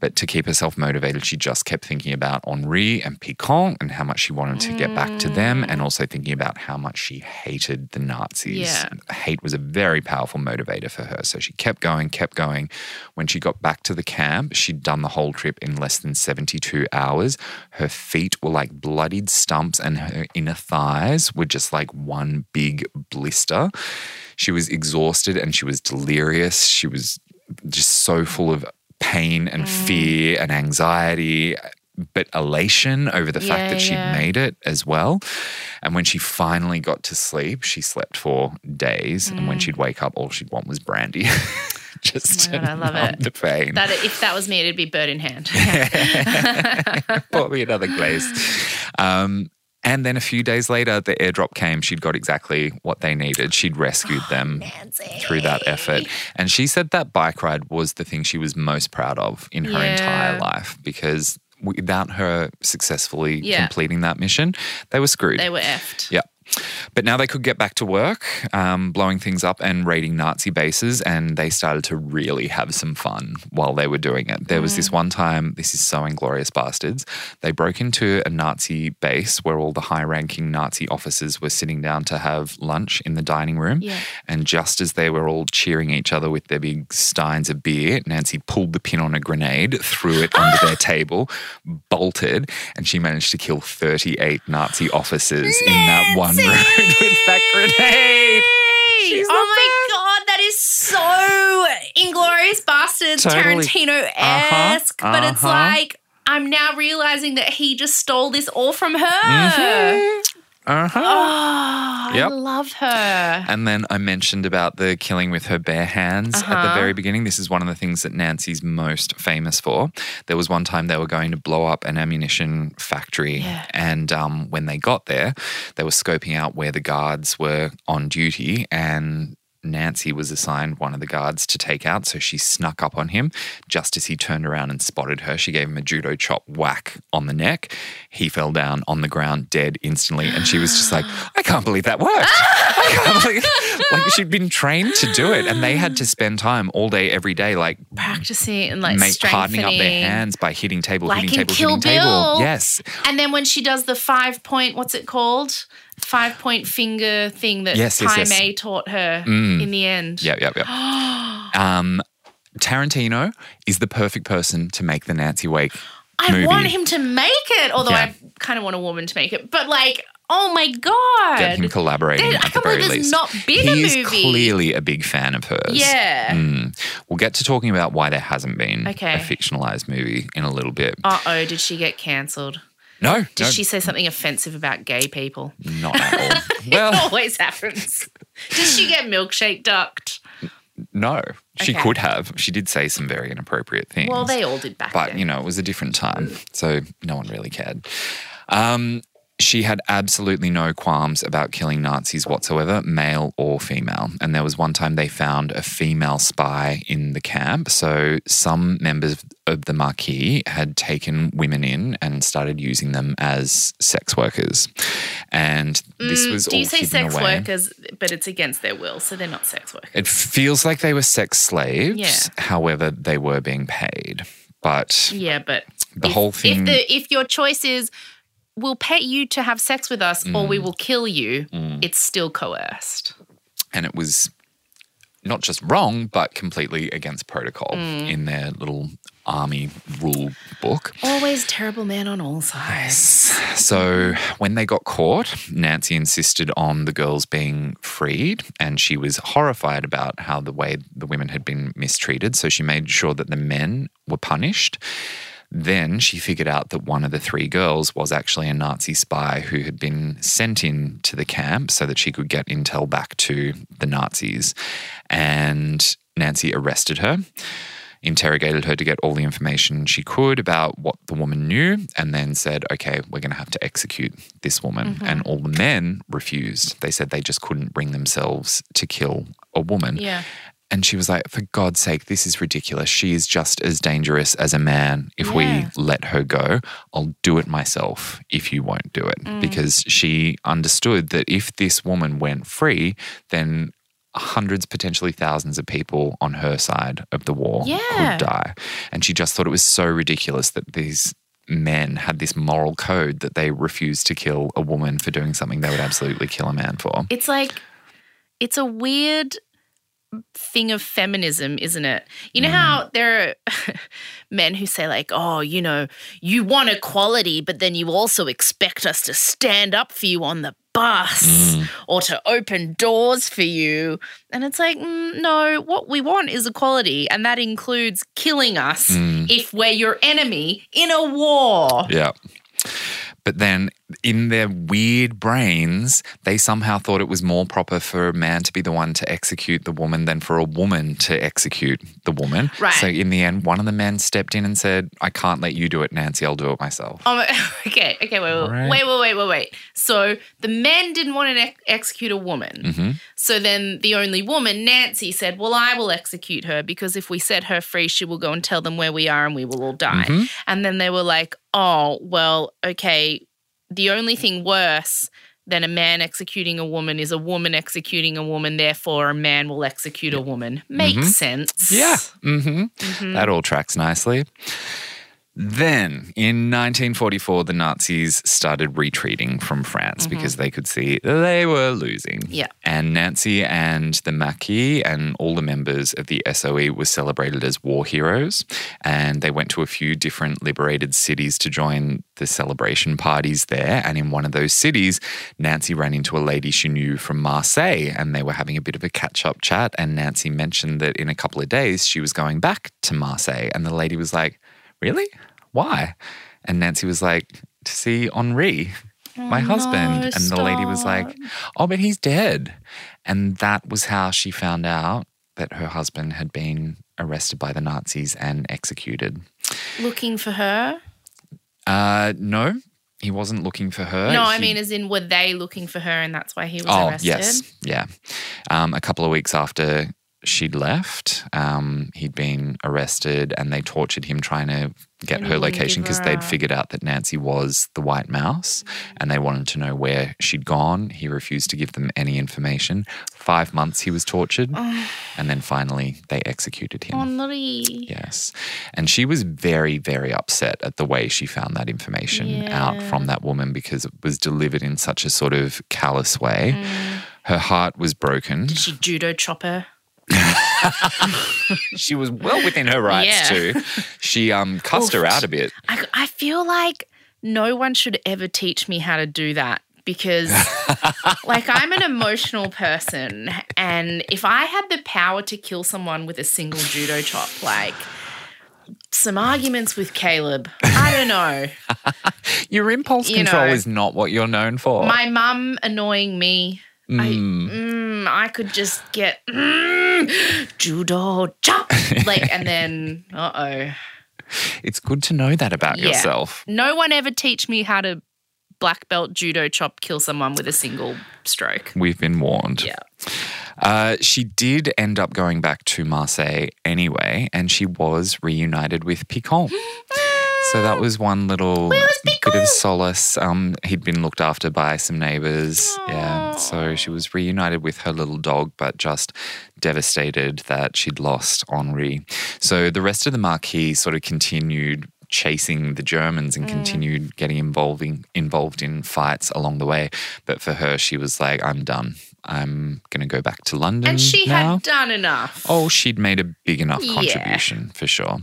But to keep herself motivated, she just kept thinking about Henri and Picon and how much she wanted to get back to them, mm. and also thinking about how much she hated the Nazis. Yeah. Hate was a very powerful motivator for her. So she kept going, kept going. When she got back to the camp, she'd done the whole trip in less than 72 hours. Her feet were like bloodied stumps, and her inner thighs were just like one big blister. She was exhausted and she was delirious. She was just so full of pain and fear and anxiety, but elation over the fact that she'd yeah. made it as well. And when she finally got to sleep, she slept for days. And when she'd wake up, all she'd want was brandy. [LAUGHS] Just Mm. Oh God, to I love it. the pain. That if that was me, it'd be bird in hand. [LAUGHS] Bought me another glaze. Um, and then a few days later, the airdrop came. She'd got exactly what they needed. She'd rescued oh, them through that effort. And she said that bike ride was the thing she was most proud of in her Yeah. entire life because without her successfully Yeah. completing that mission, they were screwed. they were effed. Yeah. But now they could get back to work, um, blowing things up and raiding Nazi bases, and they started to really have some fun while they were doing it. There was Mm. this one time, this is so Inglourious Basterds, they broke into a Nazi base where all the high ranking Nazi officers were sitting down to have lunch in the dining room. Yeah. And just as they were all cheering each other with their big steins of beer, Nancy pulled the pin on a grenade, threw it under their [LAUGHS] table, bolted, and she managed to kill 38 Nazi officers in that one with that grenade. She's oh my god, that is so Inglourious Basterds Totally. Tarantino esque. Uh-huh, But it's uh-huh. like I'm now realizing that he just stole this all from her. Uh huh. Oh, Yep. I love her. And then I mentioned about the killing with her bare hands at the Uh-huh. very beginning. This is one of the things that Nancy's most famous for. There was one time they were going to blow up an ammunition factory, Yeah. and um, when they got there, they were scoping out where the guards were on duty, and Nancy was assigned one of the guards to take out, so she snuck up on him. Just as he turned around and spotted her, she gave him a judo chop whack on the neck. He fell down on the ground dead instantly, and she was just like, [GASPS] I can't believe that worked. I can't believe [LAUGHS] like she'd been trained to do it, and they had to spend time all day, every day, like Practicing and like make, hardening up their hands by hitting table, Like hitting table, Kill hitting table. Yes. And then when she does the five point, what's it called? Five point finger thing that Yes, yes, Kai yes. May taught her Mm. in the end. Yep, yep, yep. [GASPS] um, Tarantino is the perfect person to make the Nancy Wake I movie. want him to make it, although Yeah. I kind of want a woman to make it. But like, oh my god, Get him collaborating at the can't very believe there's least. not been a He's movie. clearly a big fan of hers. yeah. Mm. We'll get to talking about why there hasn't been Okay. a fictionalized movie in a little bit. Uh oh, did she get cancelled? No, Did no, she say something offensive about gay people? not at all. [LAUGHS] it always happens. Did she get milkshake ducked? no, she Okay. could have. She did say some very inappropriate things. Well, they all did back but then. you know it was a different time so no one really cared um, she had absolutely no qualms about killing Nazis whatsoever, male or female. And there was one time they found a female spy in the camp. So some members of the Maquis had taken women in and started using them as sex workers. And this Mm, was Do all you say sex away. workers, but it's against their will, so they're not sex workers? It feels like they were sex slaves. Yeah. However, they were being paid. But Yeah, but the if, whole thing. If the if your choice is we'll pay you to have sex with us or we will kill you, it's still coerced. and it was not just wrong, but completely against protocol Mm. in their little army rule book. Always terrible man on all sides. So when they got caught, Nancy insisted on the girls being freed, and she was horrified about how the way the women had been mistreated. So she made sure that the men were punished. Then she figured out that one of the three girls was actually a Nazi spy who had been sent in to the camp so that she could get intel back to the Nazis. And Nancy arrested her interrogated her to get all the information she could about what the woman knew, and then said, okay, we're going to have to execute this woman. Mm-hmm. And all the men refused. They said they just couldn't bring themselves to kill a woman. Yeah. And she was like, for God's sake, this is ridiculous. She is just as dangerous as a man. If Yeah. we let her go, I'll do it myself if you won't do it. Mm. Because she understood that if this woman went free, then hundreds, potentially thousands of people on her side of the war Yeah. could die. And she just thought it was so ridiculous that these men had this moral code that they refused to kill a woman for doing something they would absolutely kill a man for. It's like it's a weird thing of feminism, isn't it? You know Mm. how there are [LAUGHS] men who say like, "Oh, you know, you want equality, but then you also expect us to stand up for you on the bus Mm. or to open doors for you." And it's like, mm, no, what we want is equality, and that includes killing us Mm. if we're your enemy in a war. Yeah. But then in their weird brains, they somehow thought it was more proper for a man to be the one to execute the woman than for a woman to execute the woman. Right. So in the end, one of the men stepped in and said, I can't let you do it, Nancy. I'll do it myself. Oh, [LAUGHS] okay, okay, wait, wait, Right. wait, wait, wait, wait, wait. So the men didn't want to ex- execute a woman. Mm-hmm. So then the only woman, Nancy, said, Well, I will execute her because if we set her free, she will go and tell them where we are and we will all die. Mm-hmm. And then they were like, Oh, well, okay. The only thing worse than a man executing a woman is a woman executing a woman. Therefore, a man will execute a woman. Makes sense. Mm-hmm. Yeah. hmm That all tracks nicely. Then in 1944, the Nazis started retreating from France mm-hmm. because they could see they were losing. Yeah. And Nancy and the Maquis and all the members of the SOE were celebrated as war heroes. And they went to a few different liberated cities to join the celebration parties there. And in one of those cities, Nancy ran into a lady she knew from Marseille and they were having a bit of a catch up chat. And Nancy mentioned that in a couple of days she was going back to Marseille. And the lady was like, Really? Why? And Nancy was like, To see Henri, my husband. no, and the lady was like, Oh, but he's dead. And that was how she found out that her husband had been arrested by the Nazis and executed. Looking for her? Uh, no, he wasn't looking for her. no, I He- mean, as in, were they looking for her and that's why he was Oh, arrested? yes. Yeah. Um, a couple of weeks after she'd left, um, he'd been arrested and they tortured him trying to get And her location because they'd figured out that Nancy was the White Mouse and they wanted to know where she'd gone. He refused to give them any information. Five months he was tortured [SIGHS] and then finally they executed him. Oh. Yes. And she was very, very upset at the way she found that information out from that woman because it was delivered in such a sort of callous way. Mm. Her heart was broken. Did she judo chop her? [LAUGHS] She was well within her rights Yeah. too. She um cussed her out a bit. I, I feel like no one should ever teach me how to do that because, [LAUGHS] like, I'm an emotional person. And if I had the power to kill someone with a single judo chop, like, some arguments with Caleb, I don't know. [LAUGHS] Your impulse You control know. is not what you're known for. My mum annoying me. I, Mm. mm, I could just get mm, judo chop, like, and then [LAUGHS] uh oh. it's good to know that about Yeah. yourself. No one ever teach me how to black belt judo chop kill someone with a single stroke. We've been warned. Yeah. Uh, she did end up going back to Marseille anyway, and she was reunited with Picon. [LAUGHS] So that was one little bit of solace. Um, he'd been looked after by some neighbors. Yeah. So she was reunited with her little dog, but just devastated that she'd lost Henri. So the rest of the Maquis sort of continued chasing the Germans and continued getting involving involved in fights along the way. But for her, she was like, I'm done. I'm gonna go back to London. And she now. had done enough. Oh, she'd made a big enough Yeah. contribution for sure.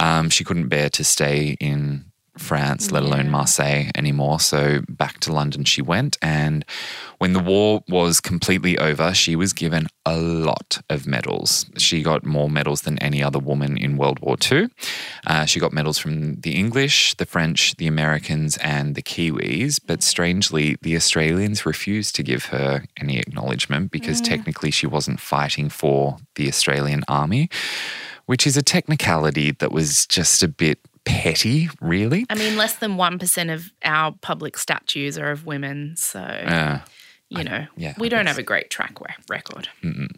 Um, she couldn't bear to stay in France, let alone Marseille anymore. So back to London she went. And when the war was completely over, she was given a lot of medals. She got more medals than any other woman in World War II. Uh, she got medals from the English, the French, the Americans, and the Kiwis. But strangely, the Australians refused to give her any acknowledgement because technically she wasn't fighting for the Australian army, which is a technicality that was just a bit petty, really. I mean, less than 1% of our public statues are of women. So, Uh, you know, yeah, we I don't guess. have a great track re- record.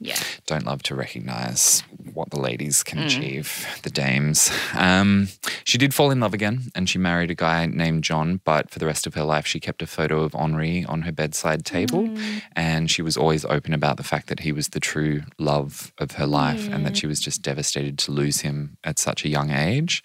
Yeah. don't love to recognize what the ladies can Mm. achieve, the dames. Um, she did fall in love again and she married a guy named John, but for the rest of her life, she kept a photo of Henri on her bedside table. Mm. And she was always open about the fact that he was the true love of her life and that she was just devastated to lose him at such a young age.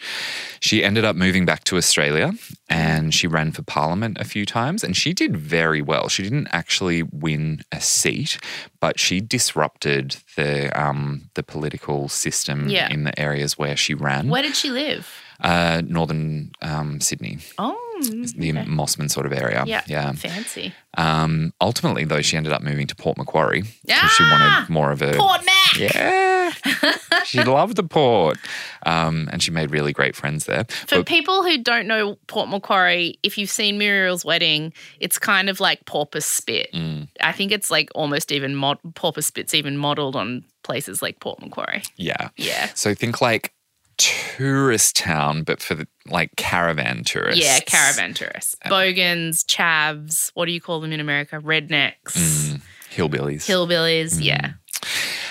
She ended up moving back to Australia and she ran for parliament a few times and she did very well. She didn't actually win a seat, but she disrupted the um, the political system Yeah. in the areas where she ran. Where did she live? Uh, northern um, Sydney, Oh, the okay. Mosman sort of area. yeah. yeah. Fancy. Um, ultimately, though, she ended up moving to Port Macquarie because she Ah! wanted more of a Port Mac. yeah. [LAUGHS] she loved the port, um, and she made really great friends there. For But- people who don't know Port Macquarie, if you've seen Muriel's Wedding, it's kind of like Porpoise Spit. Mm. I think it's like almost even mod- Porpoise Spit's even modeled on places like Port Macquarie. yeah, Yeah. So think like tourist town, but for the, like caravan tourists. Yeah, caravan tourists. Bogans, chavs, what do you call them in America? Rednecks, Mm, hillbillies. hillbillies. Yeah.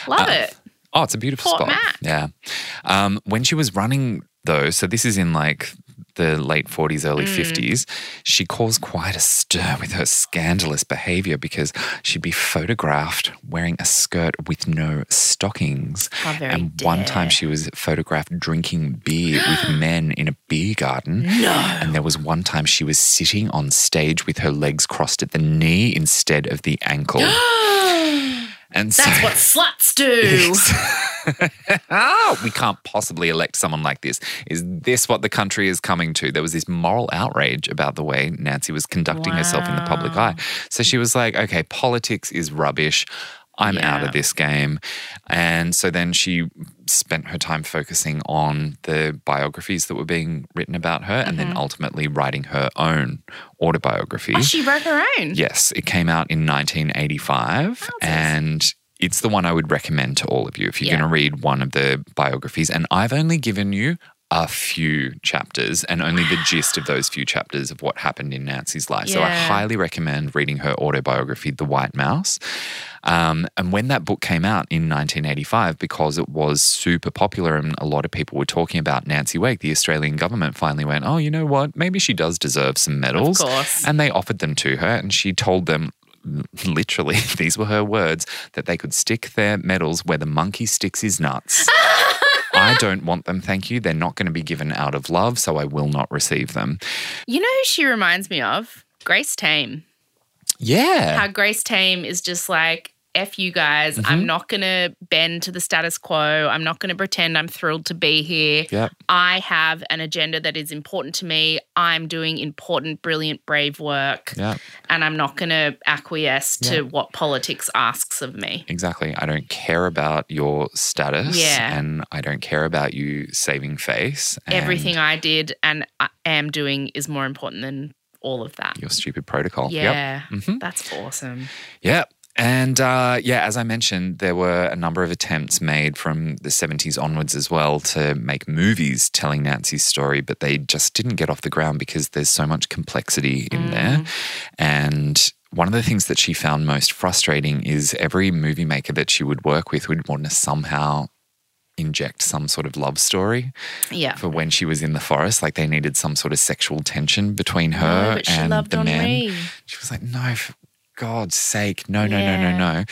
Love Uh, it. Oh, it's a beautiful Port spot. Mac. Yeah. Um, when she was running, though, so this is in like the late 40s, early Mm. 50s, she caused quite a stir with her scandalous behavior because she'd be photographed wearing a skirt with no stockings. Very and one time she was photographed drinking beer [GASPS] with men in a beer garden. No. And there was one time she was sitting on stage with her legs crossed at the knee instead of the ankle. [GASPS] [GASPS] and so, That's what sluts do. [LAUGHS] oh, we can't possibly elect someone like this. Is this what the country is coming to? There was this moral outrage about the way Nancy was conducting herself in the public eye. So she was like, okay, politics is rubbish. I'm out of this game. And so then she spent her time focusing on the biographies that were being written about her and then ultimately writing her own autobiography. Mm-hmm. oh, she wrote her own. Yes, it came out in 1985, and it's the one I would recommend to all of you if you're Yeah. going to read one of the biographies. And I've only given you a few chapters and only the gist of those few chapters of what happened in Nancy's life. So I highly recommend reading her autobiography, The White Mouse. Um, and when that book came out in 1985, because it was super popular and a lot of people were talking about Nancy Wake, the Australian government finally went, oh, you know what? Maybe she does deserve some medals. Of course. And they offered them to her, and she told them. Literally, [LAUGHS] these were her words that they could stick their medals where the monkey sticks his nuts. [LAUGHS] I don't want them, thank you. They're not going to be given out of love, so I will not receive them. You know who she reminds me of? Grace Tame. Yeah. How Grace Tame is just like, F you guys. Mm-hmm. I'm not going to bend to the status quo. I'm not going to pretend I'm thrilled to be here. Yep. I have an agenda that is important to me. I'm doing important, brilliant, brave work. Yep. And I'm not going to acquiesce Yeah. to what politics asks of me. Exactly. I don't care about your status. Yeah. And I don't care about you saving face. and Everything I did and I am doing is more important than all of that. Your stupid protocol. Yep. Yeah. Mhm. That's awesome. Yep. And uh, yeah, as I mentioned, there were a number of attempts made from the 70s onwards as well to make movies telling Nancy's story, but they just didn't get off the ground because there's so much complexity in there. And one of the things that she found most frustrating is every movie maker that she would work with would want to somehow inject some sort of love story Yeah. for when she was in the forest. Like they needed some sort of sexual tension between her No, and the men. Henri. She was like, no, God's sake, no, no, no, no, no.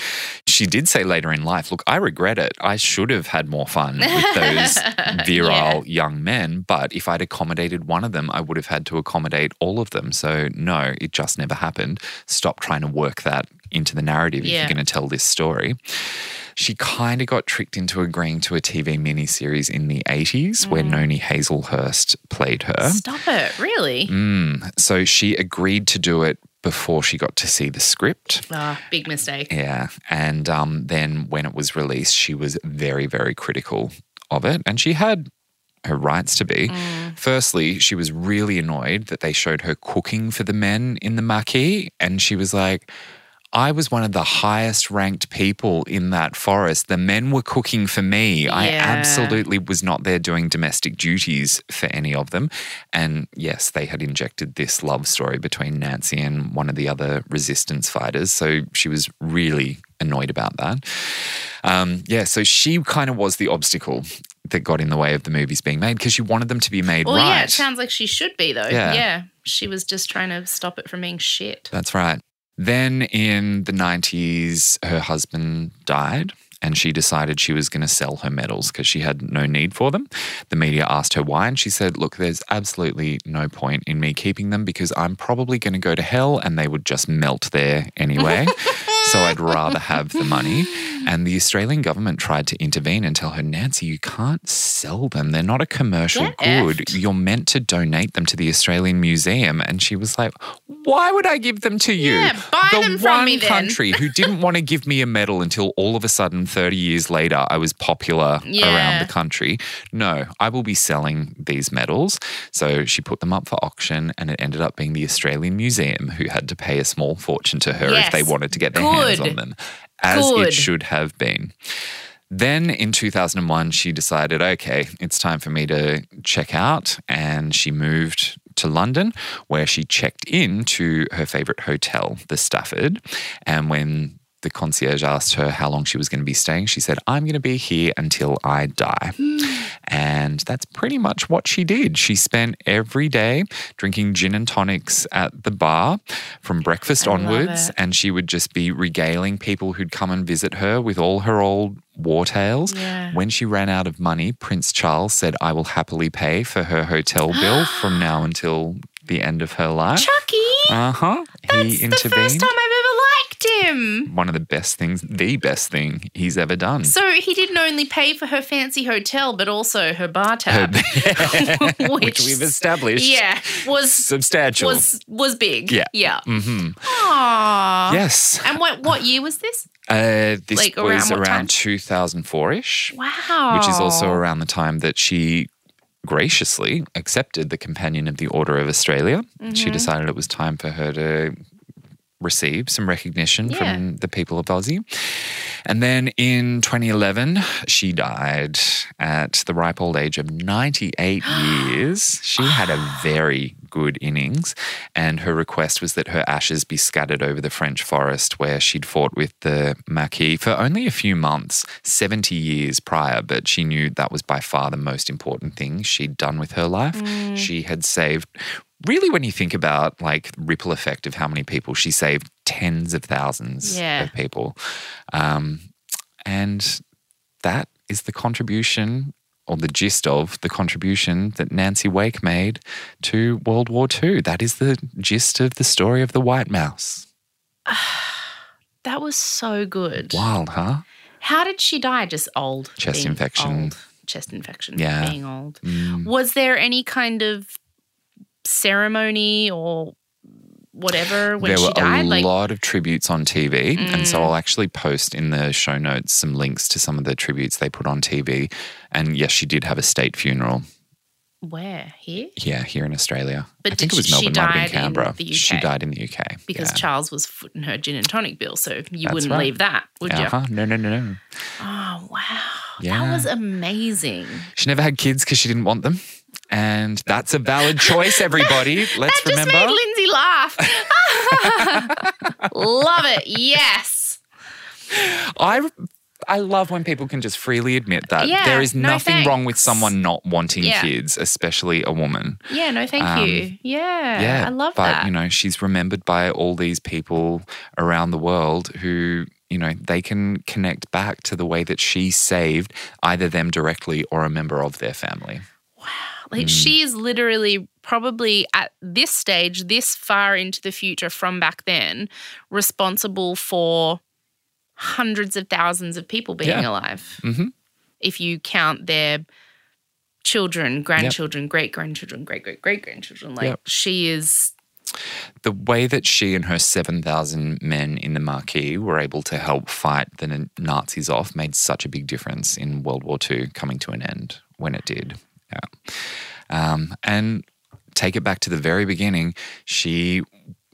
She did say later in life, look, I regret it. I should have had more fun with those [LAUGHS] virile young men, but if I'd accommodated one of them, I would have had to accommodate all of them. So, no, it just never happened. Stop trying to work that into the narrative if you're going to tell this story. She kind of got tricked into agreeing to a TV miniseries in the 80s where Mm. Noni Hazlehurst played her. Stop it. Really? Mm. So she agreed to do it before she got to see the script. Ah, big mistake. Yeah. And um, then when it was released, she was very, very critical of it. And she had her rights to be. Firstly, she was really annoyed that they showed her cooking for the men in the Maquis. And she was like, I was one of the highest ranked people in that forest. The men were cooking for me. I absolutely was not there doing domestic duties for any of them. And yes, they had injected this love story between Nancy and one of the other resistance fighters. So she was really annoyed about that. Um, yeah, so she kind of was the obstacle that got in the way of the movies being made because she wanted them to be made Well, right. yeah, it sounds like she should be, though. Yeah. Yeah. She was just trying to stop it from being shit. That's right. Then in the 90s, her husband died and she decided she was going to sell her medals because she had no need for them. The media asked her why, and she said, Look, there's absolutely no point in me keeping them because I'm probably going to go to hell and they would just melt there anyway. [LAUGHS] so I'd rather have the money. And the Australian government tried to intervene and tell her, Nancy, you can't sell them. They're not a commercial Get good. effed. You're meant to donate them to the Australian Museum. And she was like, Why would I give them to you? Yeah, buy the them from one me then." country who didn't want to give me a medal until all of a sudden, 30 years later, I was popular Yeah. around the country. No, I will be selling these medals. So she put them up for auction, and it ended up being the Australian Museum who had to pay a small fortune to her if they wanted to get their hands on them, as it should have been. Then in 2001, she decided, okay, it's time for me to check out. And she moved to London, where she checked in to her favorite hotel, the Stafford. And when the concierge asked her how long she was going to be staying, she said, I'm going to be here until I die. Hmm. And that's pretty much what she did. She spent every day drinking gin and tonics at the bar from breakfast I onwards. And she would just be regaling people who'd come and visit her with all her old war tales. Yeah. When she ran out of money, Prince Charles said, I will happily pay for her hotel bill from [GASPS] now until the end of her life. Chucky! Uh huh. He It's the first time I've ever liked him. One of the best things, the best thing he's ever done. So he didn't only pay for her fancy hotel, but also her bar tab, [LAUGHS] [LAUGHS] Which we've established. Yeah, was Substantial. was was big. Yeah. yeah. hmm Aww. Yes. And what what year was this? Uh, this Like around was what time? around 2004 ish, Wow. which is also around the time that she graciously accepted the Companion of the Order of Australia. Mm-hmm. She decided it was time for her to receive some recognition Yeah. from the people of Aussie. And then in 2011, she died at the ripe old age of 98 [GASPS] years. She had a very good innings, and her request was that her ashes be scattered over the French forest where she'd fought with the Maquis for only a few months, 70 years prior. But she knew that was by far the most important thing she'd done with her life. She had saved really when you think about like ripple effect of how many people she saved tens of thousands Yeah. of people um, and that is the contribution or the gist of the contribution that Nancy Wake made to World War II. That is the gist of the story of the White Mouse. [SIGHS] That was so good. Wild, huh? How did she die? Just old. Chest infection. old. Chest infection. Yeah. Being old. Mm. Was there any kind of ceremony or whatever when there she were a like, lot of tributes on TV, and so Mm. I'll actually post in the show notes some links to some of the tributes they put on TV. And yes, she did have a state funeral. where? Here? Yeah, here in Australia. But I think did it was Melbourne, might have died been Canberra. the She died in the UK Because yeah. Charles was footing her gin and tonic bill, so you That's wouldn't right. leave that, would you? Uh-huh. No, no, no, no. Oh wow. Yeah. That was amazing. She never had kids because she didn't want them. And that's a valid choice, everybody. [LAUGHS] Let's that just remember. made Lindsay laugh. [LAUGHS] Love it. Yes. I I love when people can just freely admit that. Yeah, there is no nothing wrong with someone not wanting Yeah. kids, especially a woman. Yeah, no, thank Um, you. Yeah. Yeah. I love but, that. you know, she's remembered by all these people around the world who, you know, they can connect back to the way that she saved either them directly or a member of their family. Like Mm. she is literally probably at this stage, this far into the future from back then, responsible for hundreds of thousands of people being Yeah. alive. hmm If you count their children, grandchildren, great grandchildren, great great great grandchildren, like Yep. she is the way that she and her 7,000 men in the Maquis were able to help fight the Nazis off made such a big difference in World War II coming to an end when it did. Yeah. Um, and take it back to the very beginning, she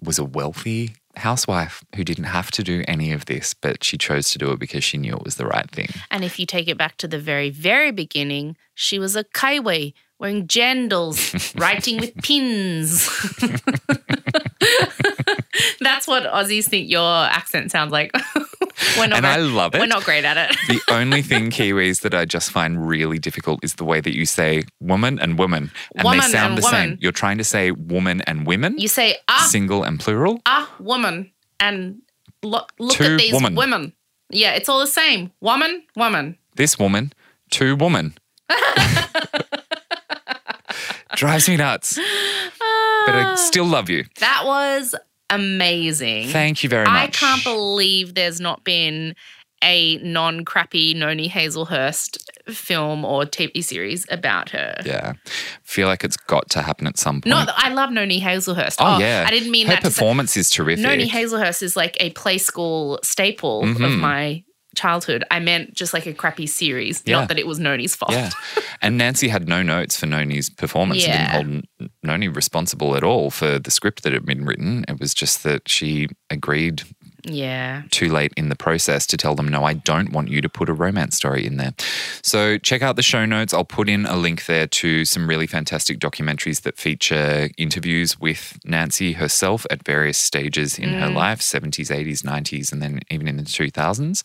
was a wealthy housewife who didn't have to do any of this, but she chose to do it because she knew it was the right thing. And if you take it back to the very, very beginning, she was a Kiwi wearing jandals, [LAUGHS] writing with pins. [LAUGHS] That's what Aussies think your accent sounds like. [LAUGHS] we're not And I love it. We're not great at it. The only thing [LAUGHS] Kiwis that I just find really difficult is the way that you say woman and woman. And Woman they sound and the same. You're trying to say woman and women, You say a single and plural. a woman and look look Two at these woman. women. Yeah, it's all the same. Woman, woman. This woman, two woman. [LAUGHS] Drives me nuts. Ah. But I still love you. That was amazing. Thank you very much. I can't believe there's not been a non crappy Noni Hazlehurst film or TV series about her. Yeah. Feel like it's got to happen at some point. No, I love Noni Hazlehurst. oh, yeah. I didn't mean Her that. say- performance is terrific. Noni Hazlehurst is like a play school staple of Mhm. my childhood. I meant just like a crappy series, Yeah. not that it was Noni's fault. Yeah. And Nancy had no notes for Noni's performance. and Yeah. didn't hold Noni responsible at all for the script that had been written. It was just that she agreed Yeah. too late in the process to tell them, no, I don't want you to put a romance story in there. So check out the show notes. I'll put in a link there to some really fantastic documentaries that feature interviews with Nancy herself at various stages in her life 70s, 80s, 90s, and then even in the 2000s.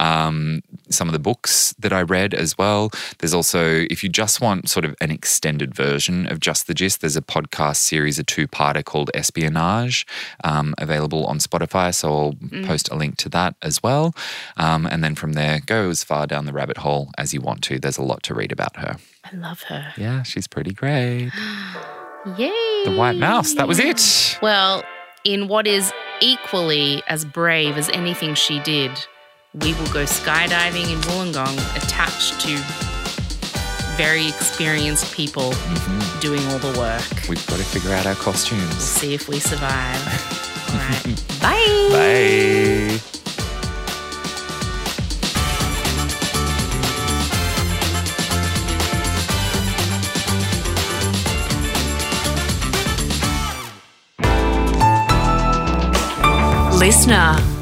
Um, some of the books that I read as well. There's also, if you just want sort of an extended version of Just the Gist, there's a podcast series, a two parter called Espionage, um, available on Spotify. So I'll post a link to that as well. Um, and then from there, go as far down the rabbit hole as you want to. There's a lot to read about her. I love her. Yeah, she's pretty great. [GASPS] Yay. The White Mouse, that was it. Well, in what is equally as brave as anything she did, we will go skydiving in Wollongong attached to very experienced people Mm-hmm. doing all the work. We've got to figure out our costumes. See if we survive. [LAUGHS] all right. Bye. Bye. listener.